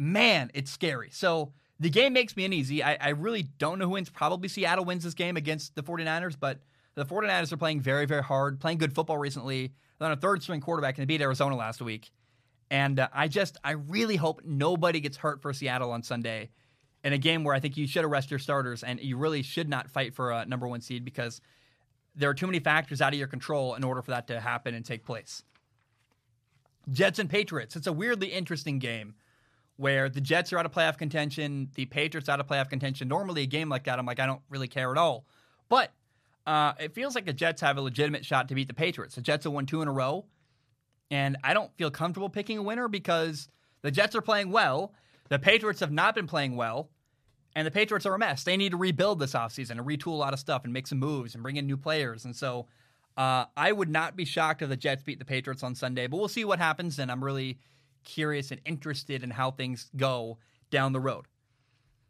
S1: man, it's scary. So the game makes me uneasy. I, I really don't know who wins. Probably Seattle wins this game against the 49ers, but the 49ers are playing very, very hard, playing good football recently. They're on a third string quarterback and they beat Arizona last week. And uh, I just, I really hope nobody gets hurt for Seattle on Sunday in a game where I think you should arrest your starters and you really should not fight for a number one seed because there are too many factors out of your control in order for that to happen and take place. Jets and Patriots. It's a weirdly interesting game where the Jets are out of playoff contention, the Patriots out of playoff contention. Normally, a game like that, I'm like, I don't really care at all. But uh, it feels like the Jets have a legitimate shot to beat the Patriots. The Jets have won two in a row, and I don't feel comfortable picking a winner because the Jets are playing well. The Patriots have not been playing well, and the Patriots are a mess. They need to rebuild this offseason and retool a lot of stuff and make some moves and bring in new players. And so uh, I would not be shocked if the Jets beat the Patriots on Sunday, but we'll see what happens. And I'm really curious and interested in how things go down the road.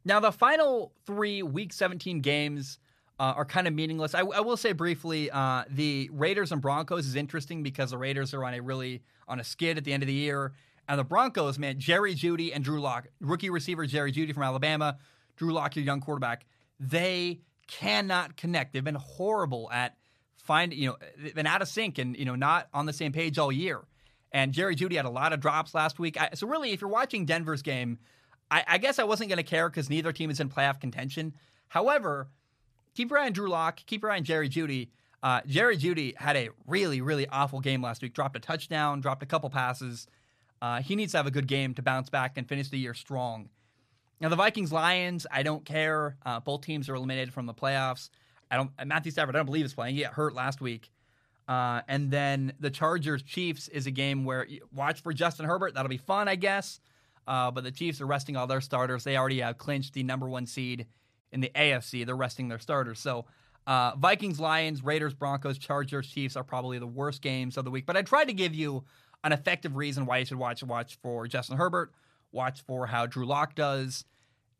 S1: Now, the final three Week 17 games uh, are kind of meaningless. I, I will say briefly, uh, the Raiders and Broncos is interesting because the Raiders are on a really on a skid at the end of the year, and the Broncos, man, Jerry Jeudy and Drew Lock, rookie receiver Jerry Jeudy from Alabama, Drew Lock, your young quarterback, they cannot connect. They've been horrible at finding, you know, they've been out of sync and you know not on the same page all year. And Jerry Jeudy had a lot of drops last week. I, so really, if you're watching Denver's game, I, I guess I wasn't going to care because neither team is in playoff contention. However, keep your eye on Drew Lock, keep your eye on Jerry Jeudy. Uh, Jerry Jeudy had a really, really awful game last week. Dropped a touchdown, dropped a couple passes. Uh, he needs to have a good game to bounce back and finish the year strong. Now the Vikings Lions, I don't care. Uh, both teams are eliminated from the playoffs. I don't. Matthew Stafford, I don't believe is playing. He got hurt last week. Uh, and then the Chargers Chiefs is a game where watch for Justin Herbert. That'll be fun, I guess. Uh, but the Chiefs are resting all their starters. They already have clinched the number one seed in the AFC. They're resting their starters. So uh, Vikings, Lions, Raiders, Broncos, Chargers, Chiefs are probably the worst games of the week. But I tried to give you an effective reason why you should watch. Watch for Justin Herbert. Watch for how Drew Lock does,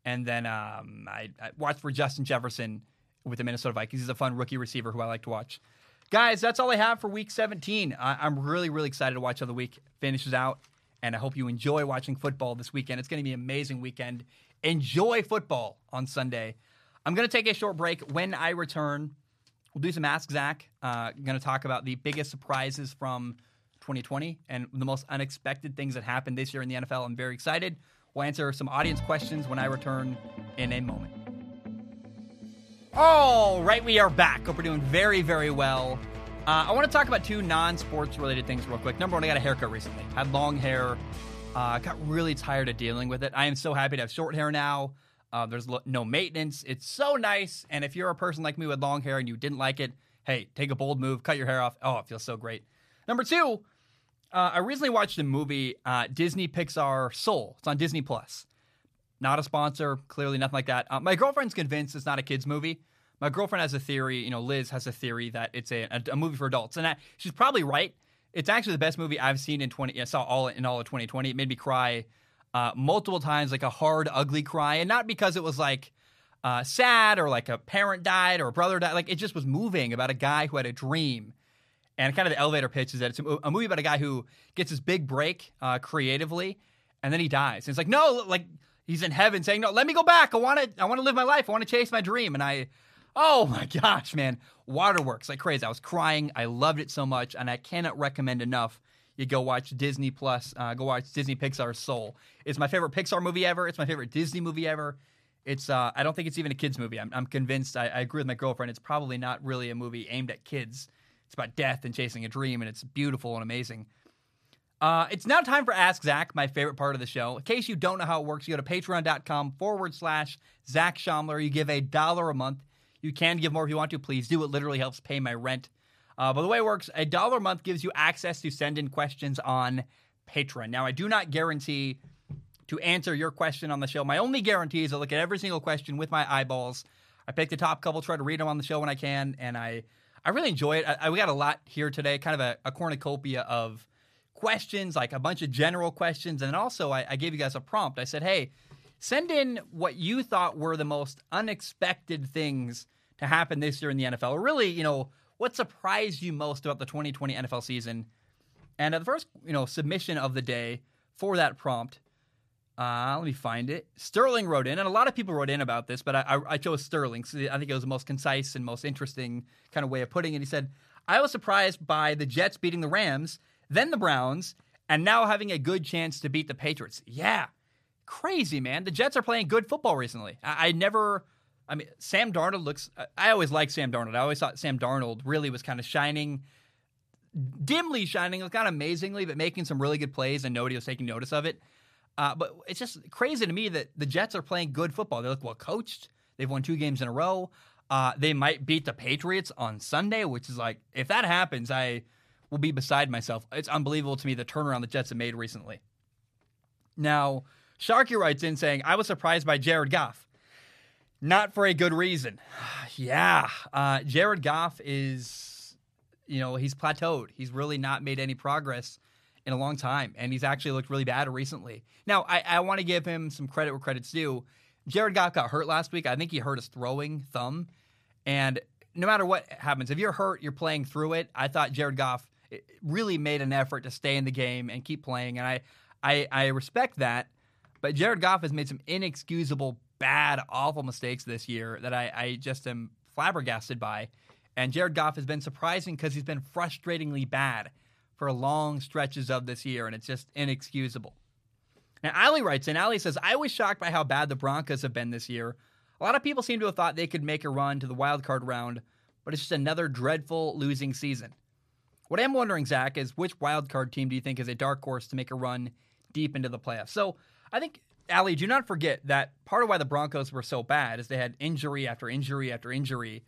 S1: and then um, I, I watch for Justin Jefferson with the Minnesota Vikings. He's a fun rookie receiver who I like to watch. Guys, that's all I have for week 17. I- am really, really excited to watch how the week finishes out. And I hope you enjoy watching football this weekend. It's going to be an amazing weekend. Enjoy football on Sunday. I'm going to take a short break. When I return, we'll do some Ask Zac. Uh, going to talk about the biggest surprises from 2020 and the most unexpected things that happened this year in the NFL. I'm very excited. We'll answer some audience questions when I return in a moment. All right, we are back. Hope we're doing very, very well. Uh, I want to talk about two non-sports related things real quick. Number one, I got a haircut recently. Had long hair. Uh, got really tired of dealing with it. I am so happy to have short hair now. Uh, there's no maintenance. It's so nice. And if you're a person like me with long hair and you didn't like it, hey, take a bold move, cut your hair off. Oh, it feels so great. Number two, uh, I recently watched a movie, uh, Disney Pixar Soul. It's on Disney Plus. Not a sponsor, clearly nothing like that. Uh, my girlfriend's convinced it's not a kids movie. My girlfriend has a theory. You know, Liz has a theory that it's a, a, a movie for adults, and she's probably right. It's actually the best movie I've seen in twenty. I saw all in all of 2020. It made me cry uh, multiple times, like a hard, ugly cry, and not because it was like uh, sad or like a parent died or a brother died. Like it just was moving about a guy who had a dream. And kind of the elevator pitch is that it's a movie about a guy who gets his big break uh, creatively, and then he dies. And it's like no, like he's in heaven saying, "No, let me go back. I want to. I want to live my life. I want to chase my dream." And I, oh my *laughs* gosh, man, waterworks like crazy. I was crying. I loved it so much, and I cannot recommend enough. You go watch Disney Plus. Uh, go watch Disney Pixar Soul. It's my favorite Pixar movie ever. It's my favorite Disney movie ever. It's uh, I don't think it's even a kids movie. I'm, I'm convinced. I, I agree with my girlfriend. It's probably not really a movie aimed at kids. It's about death and chasing a dream, and it's beautiful and amazing. Uh, it's now time for Ask Zac, my favorite part of the show. In case you don't know how it works, you go to patreon.com forward slash Zac Shomler. You give a dollar a month. You can give more if you want to. Please do. It literally helps pay my rent. Uh, but the way it works, a dollar a month gives you access to send in questions on Patreon. Now, I do not guarantee to answer your question on the show. My only guarantee is I look at every single question with my eyeballs. I pick the top couple, try to read them on the show when I can, and I I really enjoy it. I, I, we got a lot here today, kind of a, a, cornucopia of questions, like a bunch of general questions, and also I, I gave you guys a prompt. I said, hey, send in what you thought were the most unexpected things to happen this year in the NFL, or really, you know, what surprised you most about the 2020 NFL season. And uh, the first, you know, submission of the day for that prompt uh, let me find it. Sterling wrote in, and a lot of people wrote in about this, but I, I, chose Sterling. So I think it was the most concise and most interesting kind of way of putting it. He said, I was surprised by the Jets beating the Rams, then the Browns, and now having a good chance to beat the Patriots. Yeah, crazy, man. The Jets are playing good football recently. I, I never. I mean, Sam Darnold looks. I always liked Sam Darnold. I always thought Sam Darnold really was kind of shining, dimly shining, kind of amazingly, but making some really good plays, and nobody was taking notice of it. Uh, but it's just crazy to me that the Jets are playing good football. They look well coached. They've won two games in a row. Uh, they might beat the Patriots on Sunday, which is like, if that happens, I will be beside myself. It's unbelievable to me the turnaround the Jets have made recently. Now, Sharky writes in saying, I was surprised by Jared Goff. Not for a good reason. *sighs* yeah. Uh, Jared Goff is, you know, he's plateaued. He's really not made any progress in a long time, and he's actually looked really bad recently. Now, I, I want to give him some credit where credit's due. Jared Goff got hurt last week. I think he hurt his throwing thumb, and no matter what happens, if you're hurt, you're playing through it. I thought Jared Goff eh, really made an effort to stay in the game and keep playing, and I, I, I respect that. But Jared Goff has made some inexcusable, bad, awful mistakes this year that I, I just am flabbergasted by. And Jared Goff has been surprising because he's been frustratingly bad for long stretches of this year, and it's just inexcusable. Now, Ally writes and Ally says, I was shocked by how bad the Broncos have been this year. A lot of people seem to have thought they could make a run to the wild card round, but it's just another dreadful losing season. What I'm wondering, Zac, is which wild card team do you think is a dark horse to make a run deep into the playoffs? So I think, Ally, do not forget that part of why the Broncos were so bad is they had injury after injury after injury.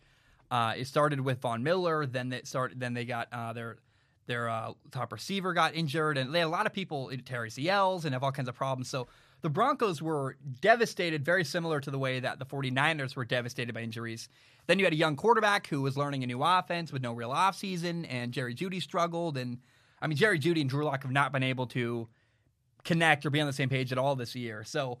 S1: Uh, it started with Von Miller, then they started, then they got uh, their their uh, top receiver got injured, and they had a lot of people tear ACLs and have all kinds of problems. So the Broncos were devastated, very similar to the way that the 49ers were devastated by injuries. Then you had a young quarterback who was learning a new offense with no real offseason, and Jerry Jeudy struggled. And I mean, Jerry Jeudy and Drew Lock have not been able to connect or be on the same page at all this year. So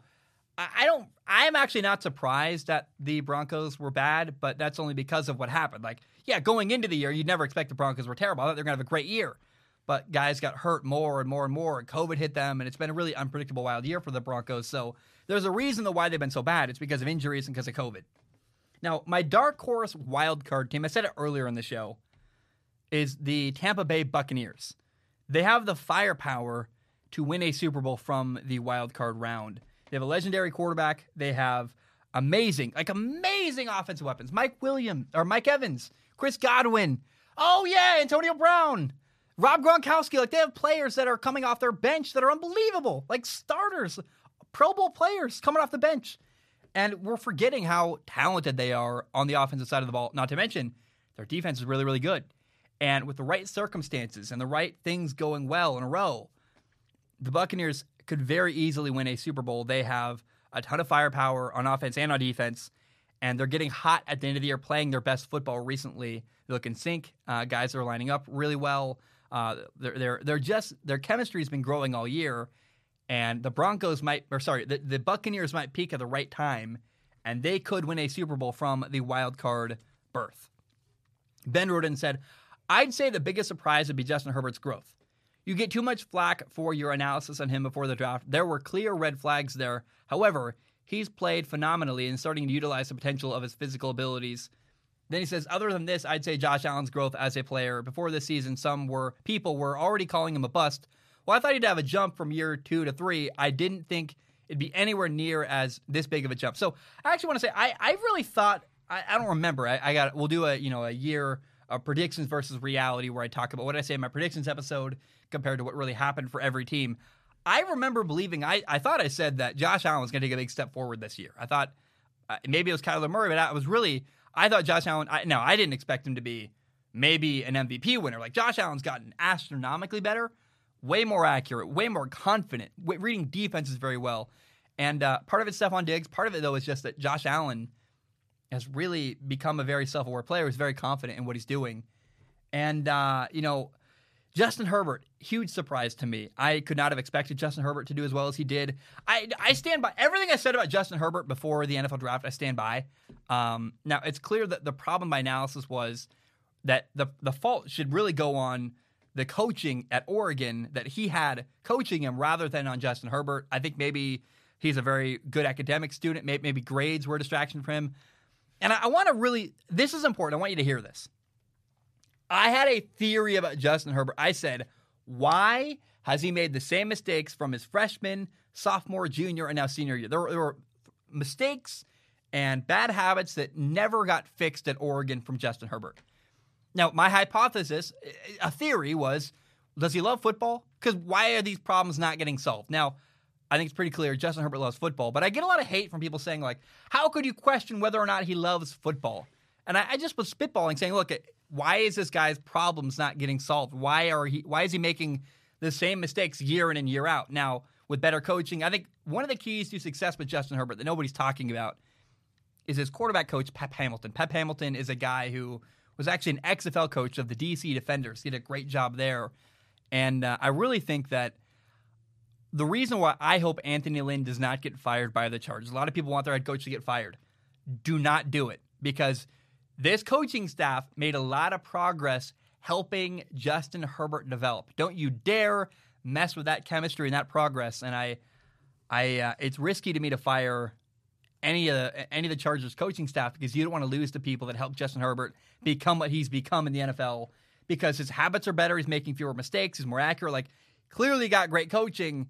S1: I don't. I'm actually not surprised that the Broncos were bad, but that's only because of what happened. Like, yeah, going into the year, you'd never expect the Broncos were terrible. I thought they're going to have a great year, but guys got hurt more and more and more, and COVID hit them, and it's been a really unpredictable wild year for the Broncos. So there's a reason why they've been so bad. It's because of injuries and because of COVID. Now, my dark horse wild card team, I said it earlier in the show, is the Tampa Bay Buccaneers. They have the firepower to win a Super Bowl from the wild card round. They have a legendary quarterback. They have amazing, like amazing offensive weapons. Mike Williams or Mike Evans, Chris Godwin. Oh yeah, Antonio Brown, Rob Gronkowski. Like they have players that are coming off their bench that are unbelievable, like starters, Pro Bowl players coming off the bench. And we're forgetting how talented they are on the offensive side of the ball. Not to mention, their defense is really, really good. And with the right circumstances and the right things going well in a row, the Buccaneers could very easily win a Super Bowl. They have a ton of firepower on offense and on defense, and they're getting hot at the end of the year, playing their best football recently. They look in sync. Uh, guys are lining up really well. Uh, they're, they're, they're just their chemistry has been growing all year, and the Broncos might, or sorry, the, the Buccaneers might peak at the right time, and they could win a Super Bowl from the wild card berth. Ben wrote and said, I'd say the biggest surprise would be Justin Herbert's growth. You get too much flack for your analysis on him before the draft. There were clear red flags there. However, he's played phenomenally and starting to utilize the potential of his physical abilities. Then he says, other than this, I'd say Josh Allen's growth as a player. Before this season, some were people were already calling him a bust. Well, I thought he'd have a jump from year two to three. I didn't think it'd be anywhere near as this big of a jump. So I actually want to say I, I really thought I, I don't remember. I, I, got we'll do a you know a year of predictions versus reality where I talk about what I say in my predictions episode compared to what really happened for every team. I remember believing I, I thought I said that Josh Allen was going to take a big step forward this year. I thought uh, maybe it was Kyler Murray, but I was really I thought Josh Allen. I, no, I didn't expect him to be maybe an MVP winner. Like Josh Allen's gotten astronomically better, way more accurate, way more confident, reading defenses very well. And uh, part of it's Stefon Diggs. Part of it though is just that Josh Allen has really become a very self-aware player. He's very confident in what he's doing, and uh, you know Justin Herbert, huge surprise to me. I could not have expected Justin Herbert to do as well as he did. I, I stand by everything I said about Justin Herbert before the NFL draft. I stand by. Um, now it's clear that the problem by analysis was that the the fault should really go on the coaching at Oregon that he had coaching him rather than on Justin Herbert. I think maybe he's a very good academic student. Maybe, maybe grades were a distraction for him. And I, I want to really. This is important. I want you to hear this. I had a theory about Justin Herbert. I said, why has he made the same mistakes from his freshman, sophomore, junior, and now senior year? There were, there were mistakes and bad habits that never got fixed at Oregon from Justin Herbert. Now, my hypothesis, a theory was, does he love football? Because why are these problems not getting solved? Now, I think it's pretty clear Justin Herbert loves football, but I get a lot of hate from people saying, like, how could you question whether or not he loves football? And I, I just was spitballing, saying, look, why is this guy's problems not getting solved? Why are he? Why is he making the same mistakes year in and year out? Now, with better coaching, I think one of the keys to success with Justin Herbert that nobody's talking about is his quarterback coach, Pep Hamilton. Pep Hamilton is a guy who was actually an XFL coach of the DC Defenders. He did a great job there, and uh, I really think that the reason why I hope Anthony Lynn does not get fired by the Chargers. A lot of people want their head coach to get fired. Do not do it because this coaching staff made a lot of progress helping Justin Herbert develop. Don't you dare mess with that chemistry and that progress. And I, I, uh, it's risky to me to fire any of the, any of the Chargers coaching staff because you don't want to lose the people that help Justin Herbert become what he's become in the NFL. Because his habits are better, he's making fewer mistakes, he's more accurate. Like clearly got great coaching,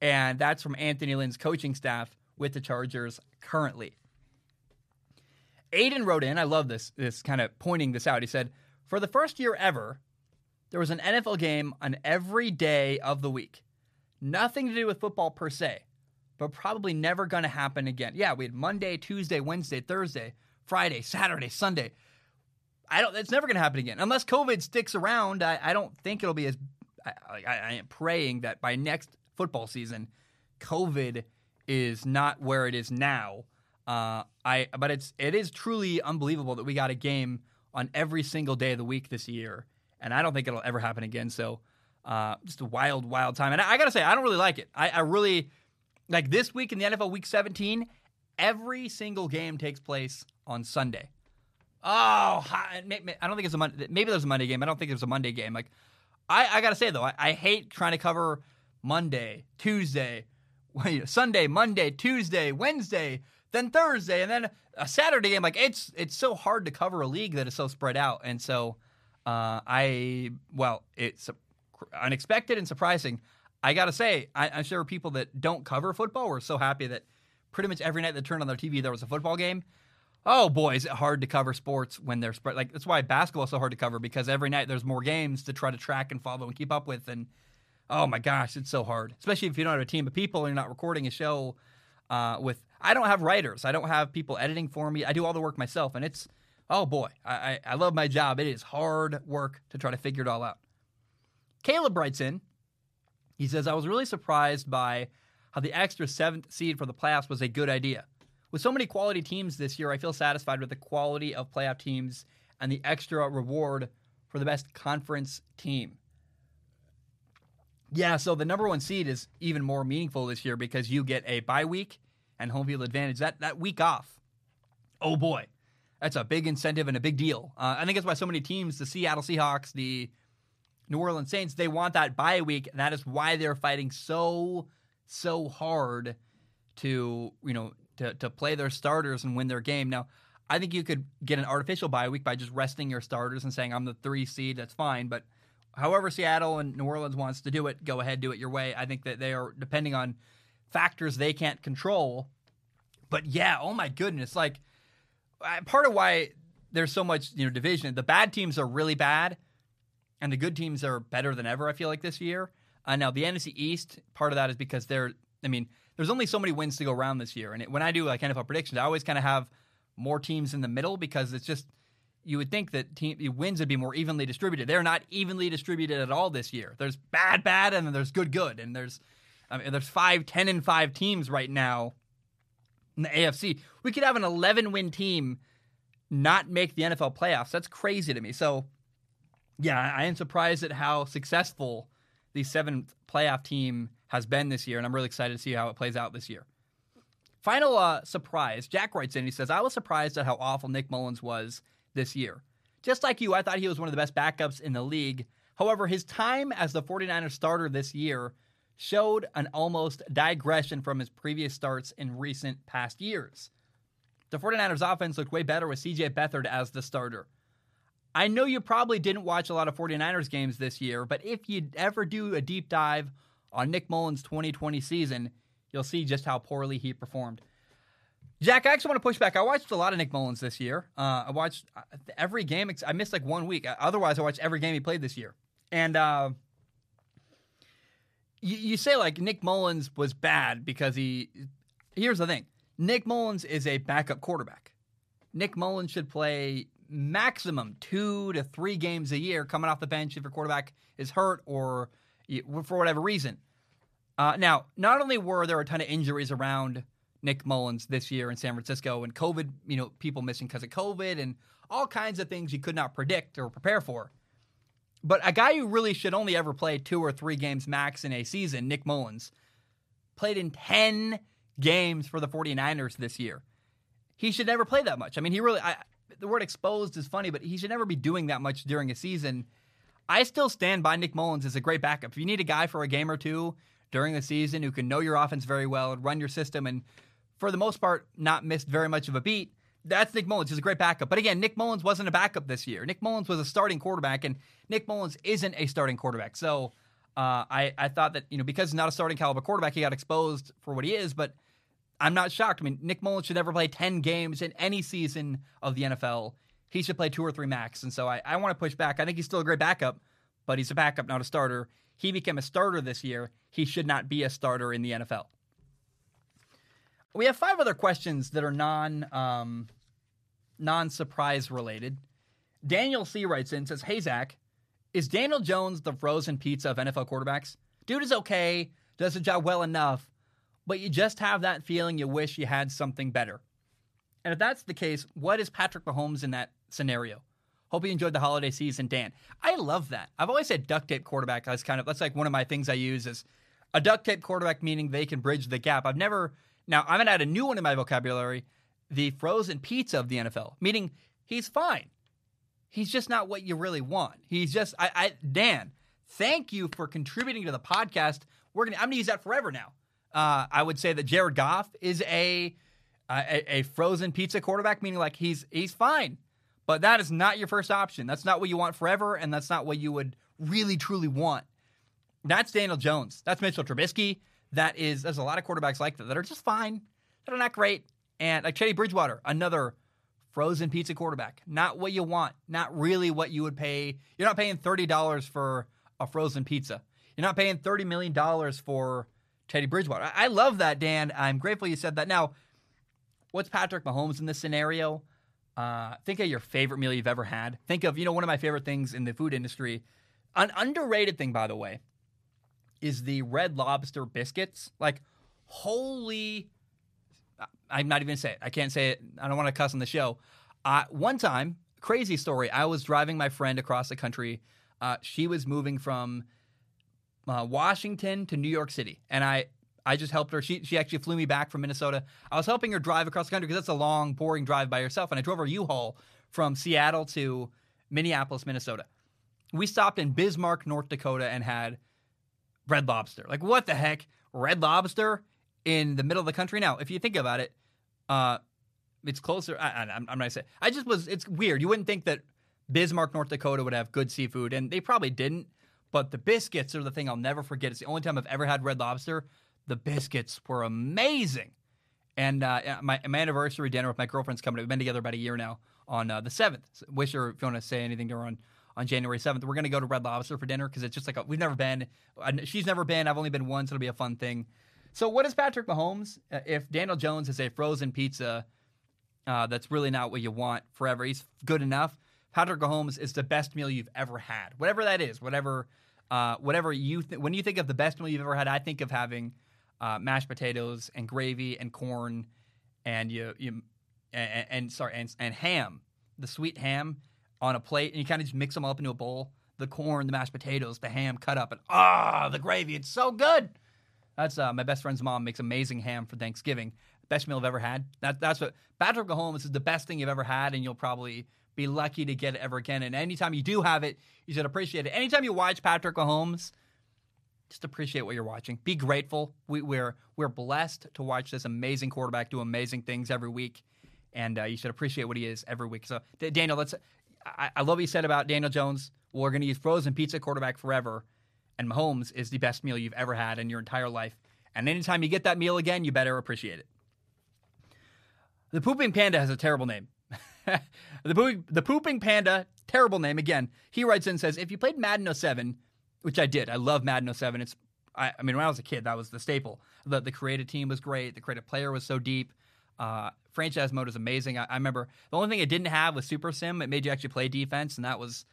S1: and that's from Anthony Lynn's coaching staff with the Chargers currently. Aidan wrote in, I love this, this kind of pointing this out. He said, For the first year ever, there was an NFL game on every day of the week. Nothing to do with football per se, but probably never going to happen again. Yeah, we had Monday, Tuesday, Wednesday, Thursday, Friday, Saturday, Sunday. I don't. It's never going to happen again unless COVID sticks around. I, I don't think it'll be as. I, I, I am praying that by next football season, COVID is not where it is now uh, I but it's it is truly unbelievable that we got a game on every single day of the week this year, and I don't think it'll ever happen again. So, uh, just a wild, wild time. And I, I, gotta say, I don't really like it. I, I really like this week in the NFL Week 17. Every single game takes place on Sunday. Oh, I don't think it's a Monday. Maybe there's a Monday game. I don't think there's a Monday game. Like, I, I gotta say though, I, I hate trying to cover Monday, Tuesday, *laughs* Sunday, Monday, Tuesday, Wednesday then Thursday, and then a Saturday game. Like it's it's so hard to cover a league that is so spread out, and so uh, I well, it's unexpected and surprising. I gotta say, I, am sure people that don't cover football were so happy that pretty much every night they turned on their TV there was a football game. Oh boy, is it hard to cover sports when they're spread. Like that's why basketball is so hard to cover because every night there's more games to try to track and follow and keep up with. And oh my gosh, it's so hard, especially if you don't have a team of people and you're not recording a show uh, with I don't have writers. I don't have people editing for me. I do all the work myself, and it's oh boy, I, I, love my job. It is hard work to try to figure it all out. Caleb writes in. He says, I was really surprised by how the extra seventh seed for the playoffs was a good idea. With so many quality teams this year, I feel satisfied with the quality of playoff teams and the extra reward for the best conference team. Yeah, so the number one seed is even more meaningful this year because you get a bye week and home field advantage. That that week off, oh boy, that's a big incentive and a big deal. Uh, I think that's why so many teams, the Seattle Seahawks, the New Orleans Saints, they want that bye week, and that is why they're fighting so so hard to you know to to play their starters and win their game. Now, I think you could get an artificial bye week by just resting your starters and saying I'm the three seed. That's fine, but however Seattle and New Orleans wants to do it, go ahead, do it your way. I think that they are depending on factors they can't control. But yeah, oh my goodness, like part of why there's so much you know division. The bad teams are really bad, and the good teams are better than ever. I feel like this year. Uh, now the NFC East, part of that is because they're. I mean, there's only so many wins to go around this year, and it, when I do like NFL predictions, I always kind of have more teams in the middle because it's just you would think that team wins would be more evenly distributed. They're not evenly distributed at all this year. There's bad, bad, and then there's good, good, and there's I mean, there's five, ten, and five teams right now in the AFC. We could have an 11 win team not make the NFL playoffs. That's crazy to me. So, yeah, I am surprised at how successful the seventh playoff team has been this year, and I'm really excited to see how it plays out this year. Final uh, surprise Jack writes in, he says, I was surprised at how awful Nick Mullens was this year. Just like you, I thought he was one of the best backups in the league. However, his time as the 49ers starter this year showed an almost digression from his previous starts in recent past years. The 49ers offense looked way better with CJ Beathard as the starter. I know you probably didn't watch a lot of 49ers games this year, but if you ever do a deep dive on Nick Mullens' 2020 season, you'll see just how poorly he performed. Jack, I actually want to push back. I watched a lot of Nick Mullens this year. Uh, I watched uh, every game. I missed like one week. Otherwise, I watched every game he played this year. And uh, you, you say like Nick Mullens was bad because he. Here's the thing: Nick Mullens is a backup quarterback. Nick Mullens should play maximum two to three games a year coming off the bench if your quarterback is hurt or for whatever reason. Uh, now, not only were there a ton of injuries around Nick Mullens this year in San Francisco and COVID, you know, people missing because of COVID and all kinds of things you could not predict or prepare for. But a guy who really should only ever play two or three games max in a season, Nick Mullens, played in 10 games for the 49ers this year. He should never play that much. I mean, he really, I, the word exposed is funny, but he should never be doing that much during a season. I still stand by Nick Mullens as a great backup. If you need a guy for a game or two during the season who can know your offense very well and run your system and for the most part, not missed very much of a beat. That's Nick Mullens. He's a great backup. But again, Nick Mullens wasn't a backup this year. Nick Mullens was a starting quarterback, and Nick Mullens isn't a starting quarterback. So uh, I, I thought that, you know, because he's not a starting caliber quarterback, he got exposed for what he is. But I'm not shocked. I mean, Nick Mullens should never play 10 games in any season of the NFL. He should play two or three max. And so I, I want to push back. I think he's still a great backup, but he's a backup, not a starter. He became a starter this year. He should not be a starter in the NFL. We have five other questions that are non um, non surprise related. Daniel C writes in says, "Hey Zac, is Daniel Jones the frozen pizza of NFL quarterbacks? Dude is okay, does the job well enough, but you just have that feeling you wish you had something better. And if that's the case, what is Patrick Mahomes in that scenario? Hope you enjoyed the holiday season, Dan. I love that. I've always said duct tape quarterback. That's kind of that's like one of my things I use is a duct tape quarterback, meaning they can bridge the gap. I've never now, I'm going to add a new one in my vocabulary the frozen pizza of the NFL, meaning he's fine. He's just not what you really want. He's just, I, I Dan, thank you for contributing to the podcast. We're gonna, I'm going to use that forever now. Uh, I would say that Jared Goff is a, a a frozen pizza quarterback, meaning like he's he's fine, but that is not your first option. That's not what you want forever, and that's not what you would really truly want. That's Daniel Jones. That's Mitchell Trubisky that is there's a lot of quarterbacks like that that are just fine, that are not great. And like Teddy Bridgewater, another frozen pizza quarterback. Not what you want, not really what you would pay. You're not paying $30 for a frozen pizza. You're not paying $30 million for Teddy Bridgewater. I, love that, Dan. I'm grateful you said that. Now, what's Patrick Mahomes in this scenario? Uh, think of your favorite meal you've ever had. Think of, you know, one of my favorite things in the food industry. An underrated thing, by the way, is the Red Lobster biscuits. Like, holy. I'm not even gonna say it. I can't say it. I don't want to cuss on the show. Uh, one time, crazy story. I was driving my friend across the country. Uh, she was moving from uh, Washington to New York City, and I I just helped her. She she actually flew me back from Minnesota. I was helping her drive across the country because that's a long, boring drive by herself, and I drove her U-Haul from Seattle to Minneapolis, Minnesota. We stopped in Bismarck, North Dakota, and had Red Lobster. Like what the heck, Red Lobster in the middle of the country? Now, if you think about it, uh, it's closer. I, am not gonna say. I just was. It's weird. You wouldn't think that Bismarck, North Dakota, would have good seafood, and they probably didn't. But the biscuits are the thing I'll never forget. It's the only time I've ever had Red Lobster. The biscuits were amazing. And uh, my, my anniversary dinner with my girlfriend's coming. We've been together about a year now on uh, the 7th. Wish her if you want to say anything to her on, on January 7th. We're going to go to Red Lobster for dinner because it's just like a, we've never been. She's never been. I've only been once. So It'll be a fun thing. So, what is Patrick Mahomes? Uh, if Daniel Jones is a frozen pizza uh, that's really not what you want forever, he's good enough. Patrick Mahomes is the best meal you've ever had, whatever that is, whatever, uh, whatever you th- when you think of the best meal you've ever had. I think of having uh, mashed potatoes and gravy and corn, and you you and, and sorry and, and ham, the sweet ham on a plate, and you kind of just mix them up into a bowl. The corn, the mashed potatoes, the ham cut up, and ah, the gravy. It's so good. That's uh, my best friend's mom makes amazing ham for Thanksgiving. Best meal I've ever had. That, that's what Patrick Mahomes is the best thing you've ever had, and you'll probably be lucky to get it ever again. And anytime you do have it, you should appreciate it. Anytime you watch Patrick Mahomes, just appreciate what you're watching. Be grateful. We, are we're, we're blessed to watch this amazing quarterback do amazing things every week, and uh, you should appreciate what he is every week. So, Daniel, let's. I, I love what you said about Daniel Jones. We're going to use frozen pizza quarterback forever, and Mahomes is the best meal you've ever had in your entire life. And anytime you get that meal again, you better appreciate it. The pooping panda has a terrible name. *laughs* the, pooping, the pooping panda, terrible name again. He writes in and says, if you played Madden 07 which I did. I love Madden 07. It's I, I, mean, when I was a kid, that was the staple. The the creative team was great. The creative player was so deep. Uh, franchise mode is amazing. I, I, remember the only thing it didn't have was Super Sim. It made you actually play defense, and that was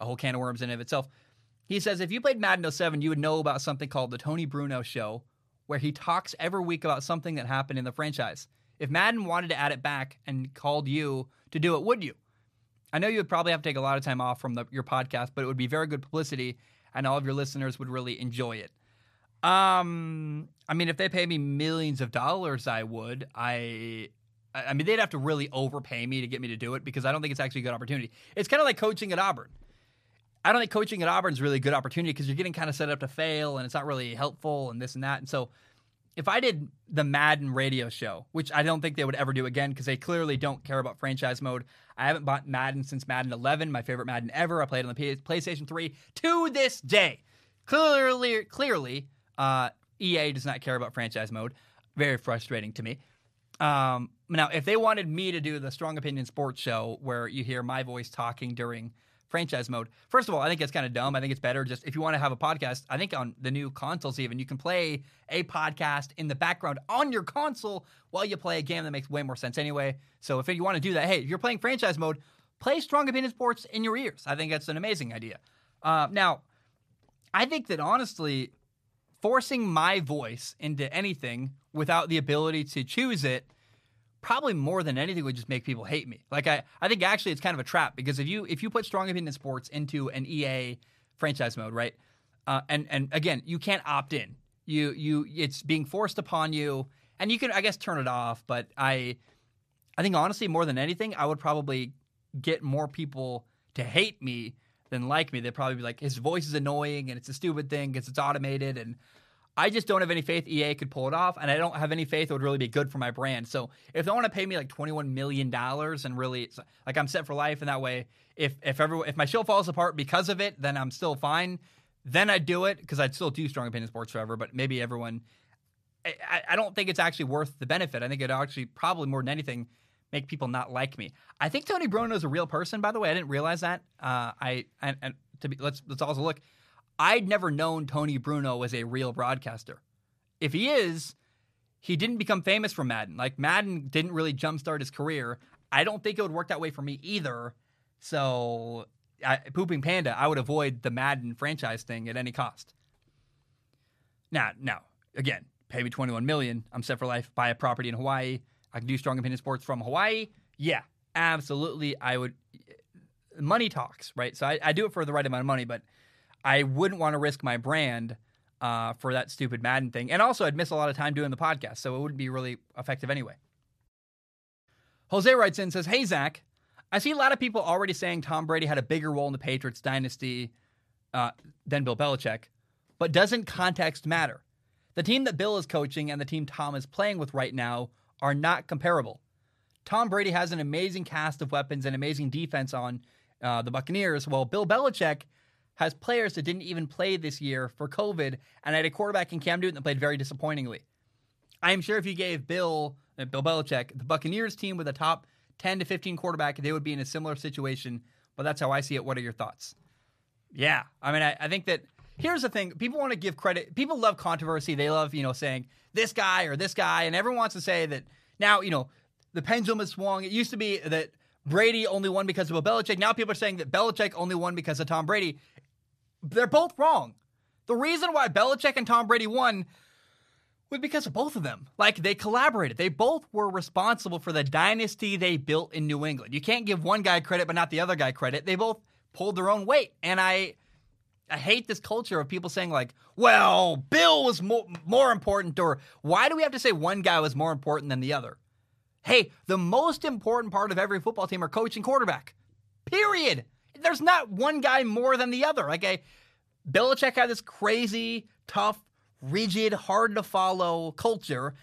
S1: a whole can of worms in of itself. He says if you played Madden 07, you would know about something called the Tony Bruno Show, where he talks every week about something that happened in the franchise. If Madden wanted to add it back and called you to do it, would you? I know you would probably have to take a lot of time off from the, your podcast, but it would be very good publicity and all of your listeners would really enjoy it. Um, I mean, if they pay me millions of dollars, I would. I, I mean, they'd have to really overpay me to get me to do it because I don't think it's actually a good opportunity. It's kind of like coaching at Auburn. I don't think coaching at Auburn is really a good opportunity because you're getting kind of set up to fail and it's not really helpful and this and that. And so, if I did the Madden radio show, which I don't think they would ever do again because they clearly don't care about franchise mode, I haven't bought Madden since Madden 11, my favorite Madden ever. I played on the PlayStation 3 to this day. Clearly, clearly, uh, EA does not care about franchise mode. Very frustrating to me. Um, now, if they wanted me to do the Strong Opinion Sports Show, where you hear my voice talking during franchise mode. First of all, I think it's kind of dumb. I think it's better just if you want to have a podcast. I think on the new consoles, even you can play a podcast in the background on your console while you play a game that makes way more sense anyway. So if you want to do that, hey, if you're playing franchise mode, play Strong Opinion Sports in your ears. I think that's an amazing idea. Uh, now, I think that honestly, forcing my voice into anything without the ability to choose it probably more than anything would just make people hate me. Like I, I think actually it's kind of a trap because if you if you put strong opinion sports into an EA franchise mode, right? Uh, and and again, you can't opt in. You you it's being forced upon you, and you can I guess turn it off. But I, I think honestly, more than anything, I would probably get more people to hate me than like me. They'd probably be like, his voice is annoying and it's a stupid thing because it's automated and I just don't have any faith EA could pull it off, and I don't have any faith it would really be good for my brand. So if they want to pay me like twenty one million dollars and really like I'm set for life in that way, if if everyone if my show falls apart because of it, then I'm still fine. Then I'd do it because I'd still do strong opinion sports forever. But maybe everyone, I, I don't think it's actually worth the benefit. I think it actually probably more than anything make people not like me. I think Tony Bruno is a real person. By the way, I didn't realize that. Uh, I and, and to be let's let's also look. I'd never known Tony Bruno was a real broadcaster. If he is, he didn't become famous from Madden. Like Madden didn't really jumpstart his career. I don't think it would work that way for me either. So, I, pooping panda, I would avoid the Madden franchise thing at any cost. Now, now, again, pay me 21 million. I'm set for life. Buy a property in Hawaii. I can do strong opinion sports from Hawaii. Yeah, absolutely. I would. Money talks, right? So I, I do it for the right amount of money, but I wouldn't want to risk my brand uh, for that stupid Madden thing. And also, I'd miss a lot of time doing the podcast, so it wouldn't be really effective anyway. Jose writes in says, Hey, Zac, I see a lot of people already saying Tom Brady had a bigger role in the Patriots dynasty uh, than Bill Belichick, but doesn't context matter? The team that Bill is coaching and the team Tom is playing with right now are not comparable. Tom Brady has an amazing cast of weapons and amazing defense on uh, the Buccaneers, while Bill Belichick has players that didn't even play this year for COVID and had a quarterback in Cam Newton that played very disappointingly. I am sure if you gave Bill, uh, Bill Belichick, the Buccaneers team with a top 10 to 15 quarterback, they would be in a similar situation. But that's how I see it. What are your thoughts? Yeah. I mean, I, I think that here's the thing people want to give credit. People love controversy. They love, you know, saying this guy or this guy. And everyone wants to say that now, you know, the pendulum has swung. It used to be that Brady only won because of a Belichick. Now people are saying that Belichick only won because of Tom Brady. They're both wrong. The reason why Belichick and Tom Brady won was because of both of them. Like they collaborated. They both were responsible for the dynasty they built in New England. You can't give one guy credit but not the other guy credit. They both pulled their own weight. And I I hate this culture of people saying like, "Well, Bill was more, more important," or "Why do we have to say one guy was more important than the other?" Hey, the most important part of every football team are coach and quarterback. Period. There's not one guy more than the other. Like, a Belichick had this crazy, tough, rigid, hard to follow culture,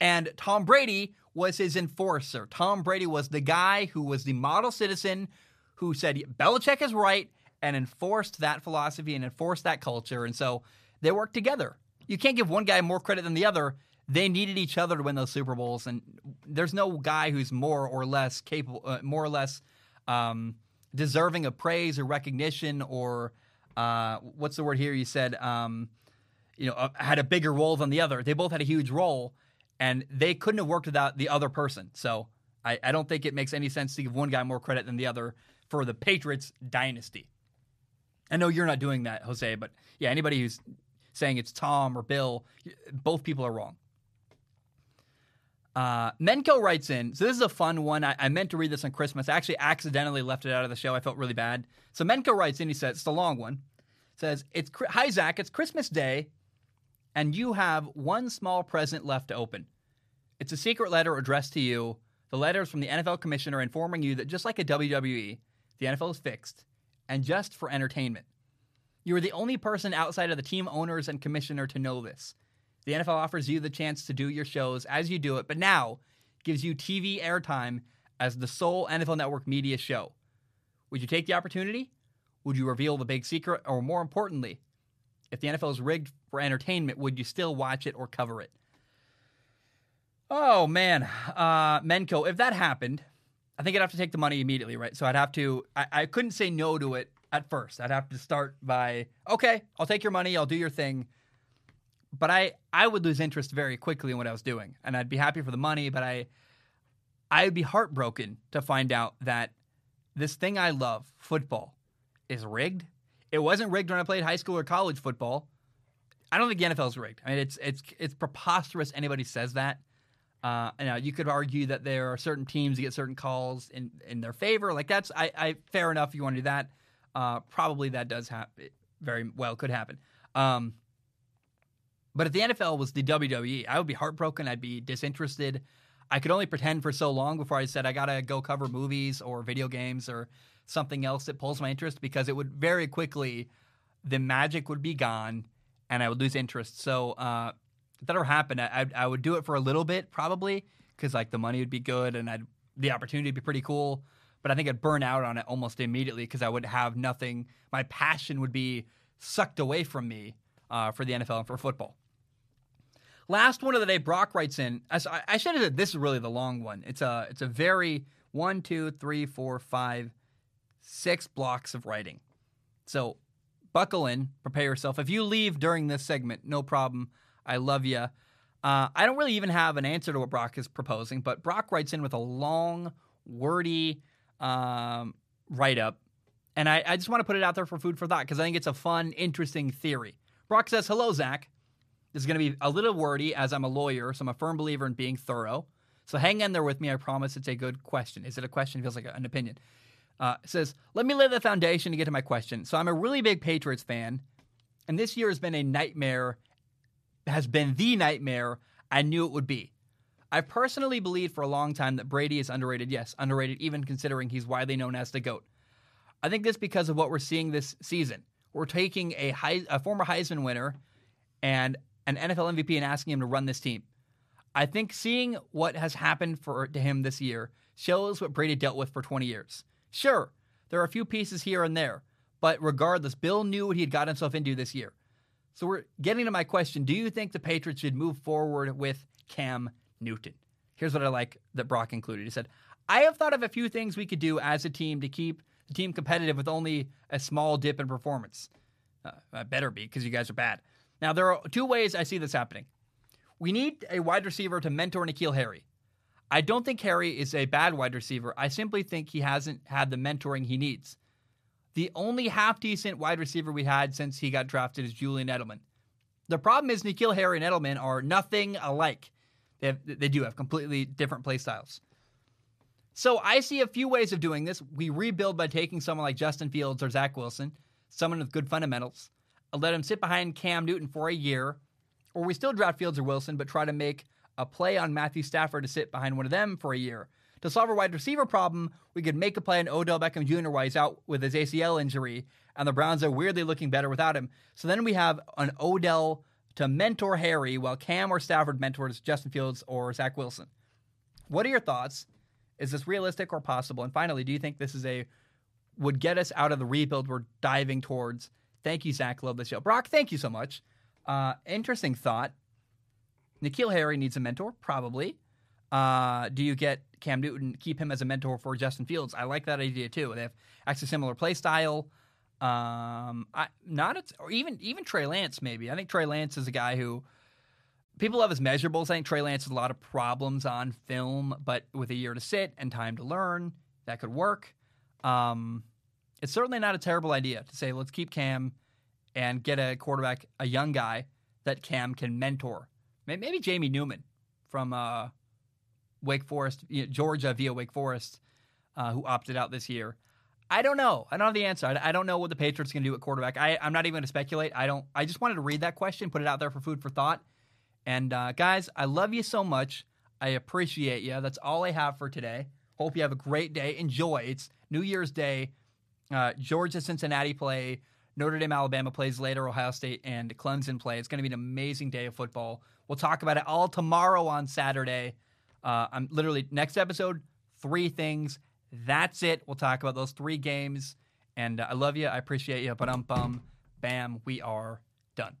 S1: and Tom Brady was his enforcer. Tom Brady was the guy who was the model citizen who said Belichick is right and enforced that philosophy and enforced that culture. And so they worked together. You can't give one guy more credit than the other. They needed each other to win those Super Bowls, and there's no guy who's more or less capable, uh, more or less um, deserving of praise or recognition or uh, what's the word here? You said, um, you know, uh, had a bigger role than the other. They both had a huge role, and they couldn't have worked without the other person. So I, I don't think it makes any sense to give one guy more credit than the other for the Patriots dynasty. I know you're not doing that, Jose, but yeah, anybody who's saying it's Tom or Bill, both people are wrong. Uh, Mencko writes in, so this is a fun one. I, I, meant to read this on Christmas. I actually accidentally left it out of the show. I felt really bad. So Mencko writes in, he says, it's a long one. Says, it's Hi, Zac, it's Christmas Day, and you have one small present left to open. It's a secret letter addressed to you. The letter is from the NFL commissioner informing you that just like a WWE, the NFL is fixed and just for entertainment. You are the only person outside of the team owners and commissioner to know this. The NFL offers you the chance to do your shows as you do it, but now gives you TV airtime as the sole NFL Network media show. Would you take the opportunity? Would you reveal the big secret? Or more importantly, if the NFL is rigged for entertainment, would you still watch it or cover it? Oh man, uh, Mencko, if that happened, I think I'd have to take the money immediately, right? So I'd have to. I, I couldn't say no to it at first. I'd have to start by, okay, I'll take your money, I'll do your thing. But I, I would lose interest very quickly in what I was doing, and I'd be happy for the money, but I, I would be heartbroken to find out that this thing I love, football, is rigged. It wasn't rigged when I played high school or college football. I don't think the NFL is rigged. I mean, it's it's it's preposterous. Anybody says that. Uh, now you could argue that there are certain teams that get certain calls in in their favor. Like that's I, I fair enough. If you want to do that, uh, probably that does happen. Very well could happen. Um, but if the NFL was the WWE, I would be heartbroken. I'd be disinterested. I could only pretend for so long before I said I gotta go cover movies or video games or something else that pulls my interest because it would very quickly the magic would be gone and I would lose interest. So uh, that ever happened, I, I would do it for a little bit probably because like the money would be good and I'd the opportunity would be pretty cool. But I think I'd burn out on it almost immediately because I would have nothing. My passion would be sucked away from me uh, for the NFL and for football. Last one of the day, Brock writes in. I, I should have said this is really the long one. It's a it's a very one, two, three, four, five, six blocks of writing. So buckle in, prepare yourself. If you leave during this segment, no problem. I love you. Uh, I don't really even have an answer to what Brock is proposing, but Brock writes in with a long, wordy um, write up. And I, I just want to put it out there for food for thought because I think it's a fun, interesting theory. Brock says, Hello, Zac. This is going to be a little wordy as I'm a lawyer, so I'm a firm believer in being thorough. So hang in there with me. I promise it's a good question. Is it a question? It feels like an opinion. Uh, says, Let me lay the foundation to get to my question. So I'm a really big Patriots fan, and this year has been a nightmare has been the nightmare I knew it would be. I've personally believed for a long time that Brady is underrated. Yes, underrated, even considering he's widely known as the GOAT. I think this because of what we're seeing this season. We're taking a, a former Heisman winner and an NFL MVP and asking him to run this team. I think seeing what has happened for to him this year shows what Brady dealt with for 20 years. Sure, there are a few pieces here and there, but regardless, Bill knew what he had got himself into this year. So we're getting to my question. Do you think the Patriots should move forward with Cam Newton? Here's what I like that Brock included. He said, I have thought of a few things we could do as a team to keep the team competitive with only a small dip in performance. Uh, I better be because you guys are bad. Now, there are two ways I see this happening. We need a wide receiver to mentor N'Keal Harry. I don't think Harry is a bad wide receiver. I simply think he hasn't had the mentoring he needs. The only half decent wide receiver we had since he got drafted is Julian Edelman. The problem is N'Keal Harry and Edelman are nothing alike. They, have, they do have completely different play styles. So I see a few ways of doing this. We rebuild by taking someone like Justin Fields or Zach Wilson, someone with good fundamentals, let him sit behind Cam Newton for a year, or we still draft Fields or Wilson, but try to make a play on Matthew Stafford to sit behind one of them for a year. To solve our wide receiver problem, we could make a play on Odell Beckham Jr. while he's out with his ACL injury, and the Browns are weirdly looking better without him. So then we have an Odell to mentor Harry while Cam or Stafford mentors Justin Fields or Zach Wilson. What are your thoughts? Is this realistic or possible? And finally, do you think this is a would get us out of the rebuild we're diving towards? Thank you, Zac. Love the show. Brock, thank you so much. Uh, interesting thought. N'Keal Harry needs a mentor, probably. Uh, do you get Cam Newton, keep him as a mentor for Justin Fields? I like that idea too. They have actually similar play style. Um, I, not a, or even even Trey Lance maybe. I think Trey Lance is a guy who people love his measurables. I think Trey Lance has a lot of problems on film, but with a year to sit and time to learn, that could work. Um, it's certainly not a terrible idea to say let's keep Cam and get a quarterback, a young guy that Cam can mentor. Maybe Jamie Newman from uh, Wake Forest, Georgia via Wake Forest, uh, who opted out this year. I don't know. I don't have the answer. I, I don't know what the Patriots are going to do at quarterback. I, am not even going to speculate. I don't. I just wanted to read that question, put it out there for food for thought. And uh, guys, I love you so much. I appreciate you. That's all I have for today. Hope you have a great day. Enjoy. It's New Year's Day. Uh, Georgia, Cincinnati play. Notre Dame, Alabama plays later. Ohio State and Clemson play. It's going to be an amazing day of football. We'll talk about it all tomorrow on Saturday. Uh, I'm literally next episode, three things. That's it. We'll talk about those three games. And uh, I love you. I appreciate you. But um, bum, bam, we are done.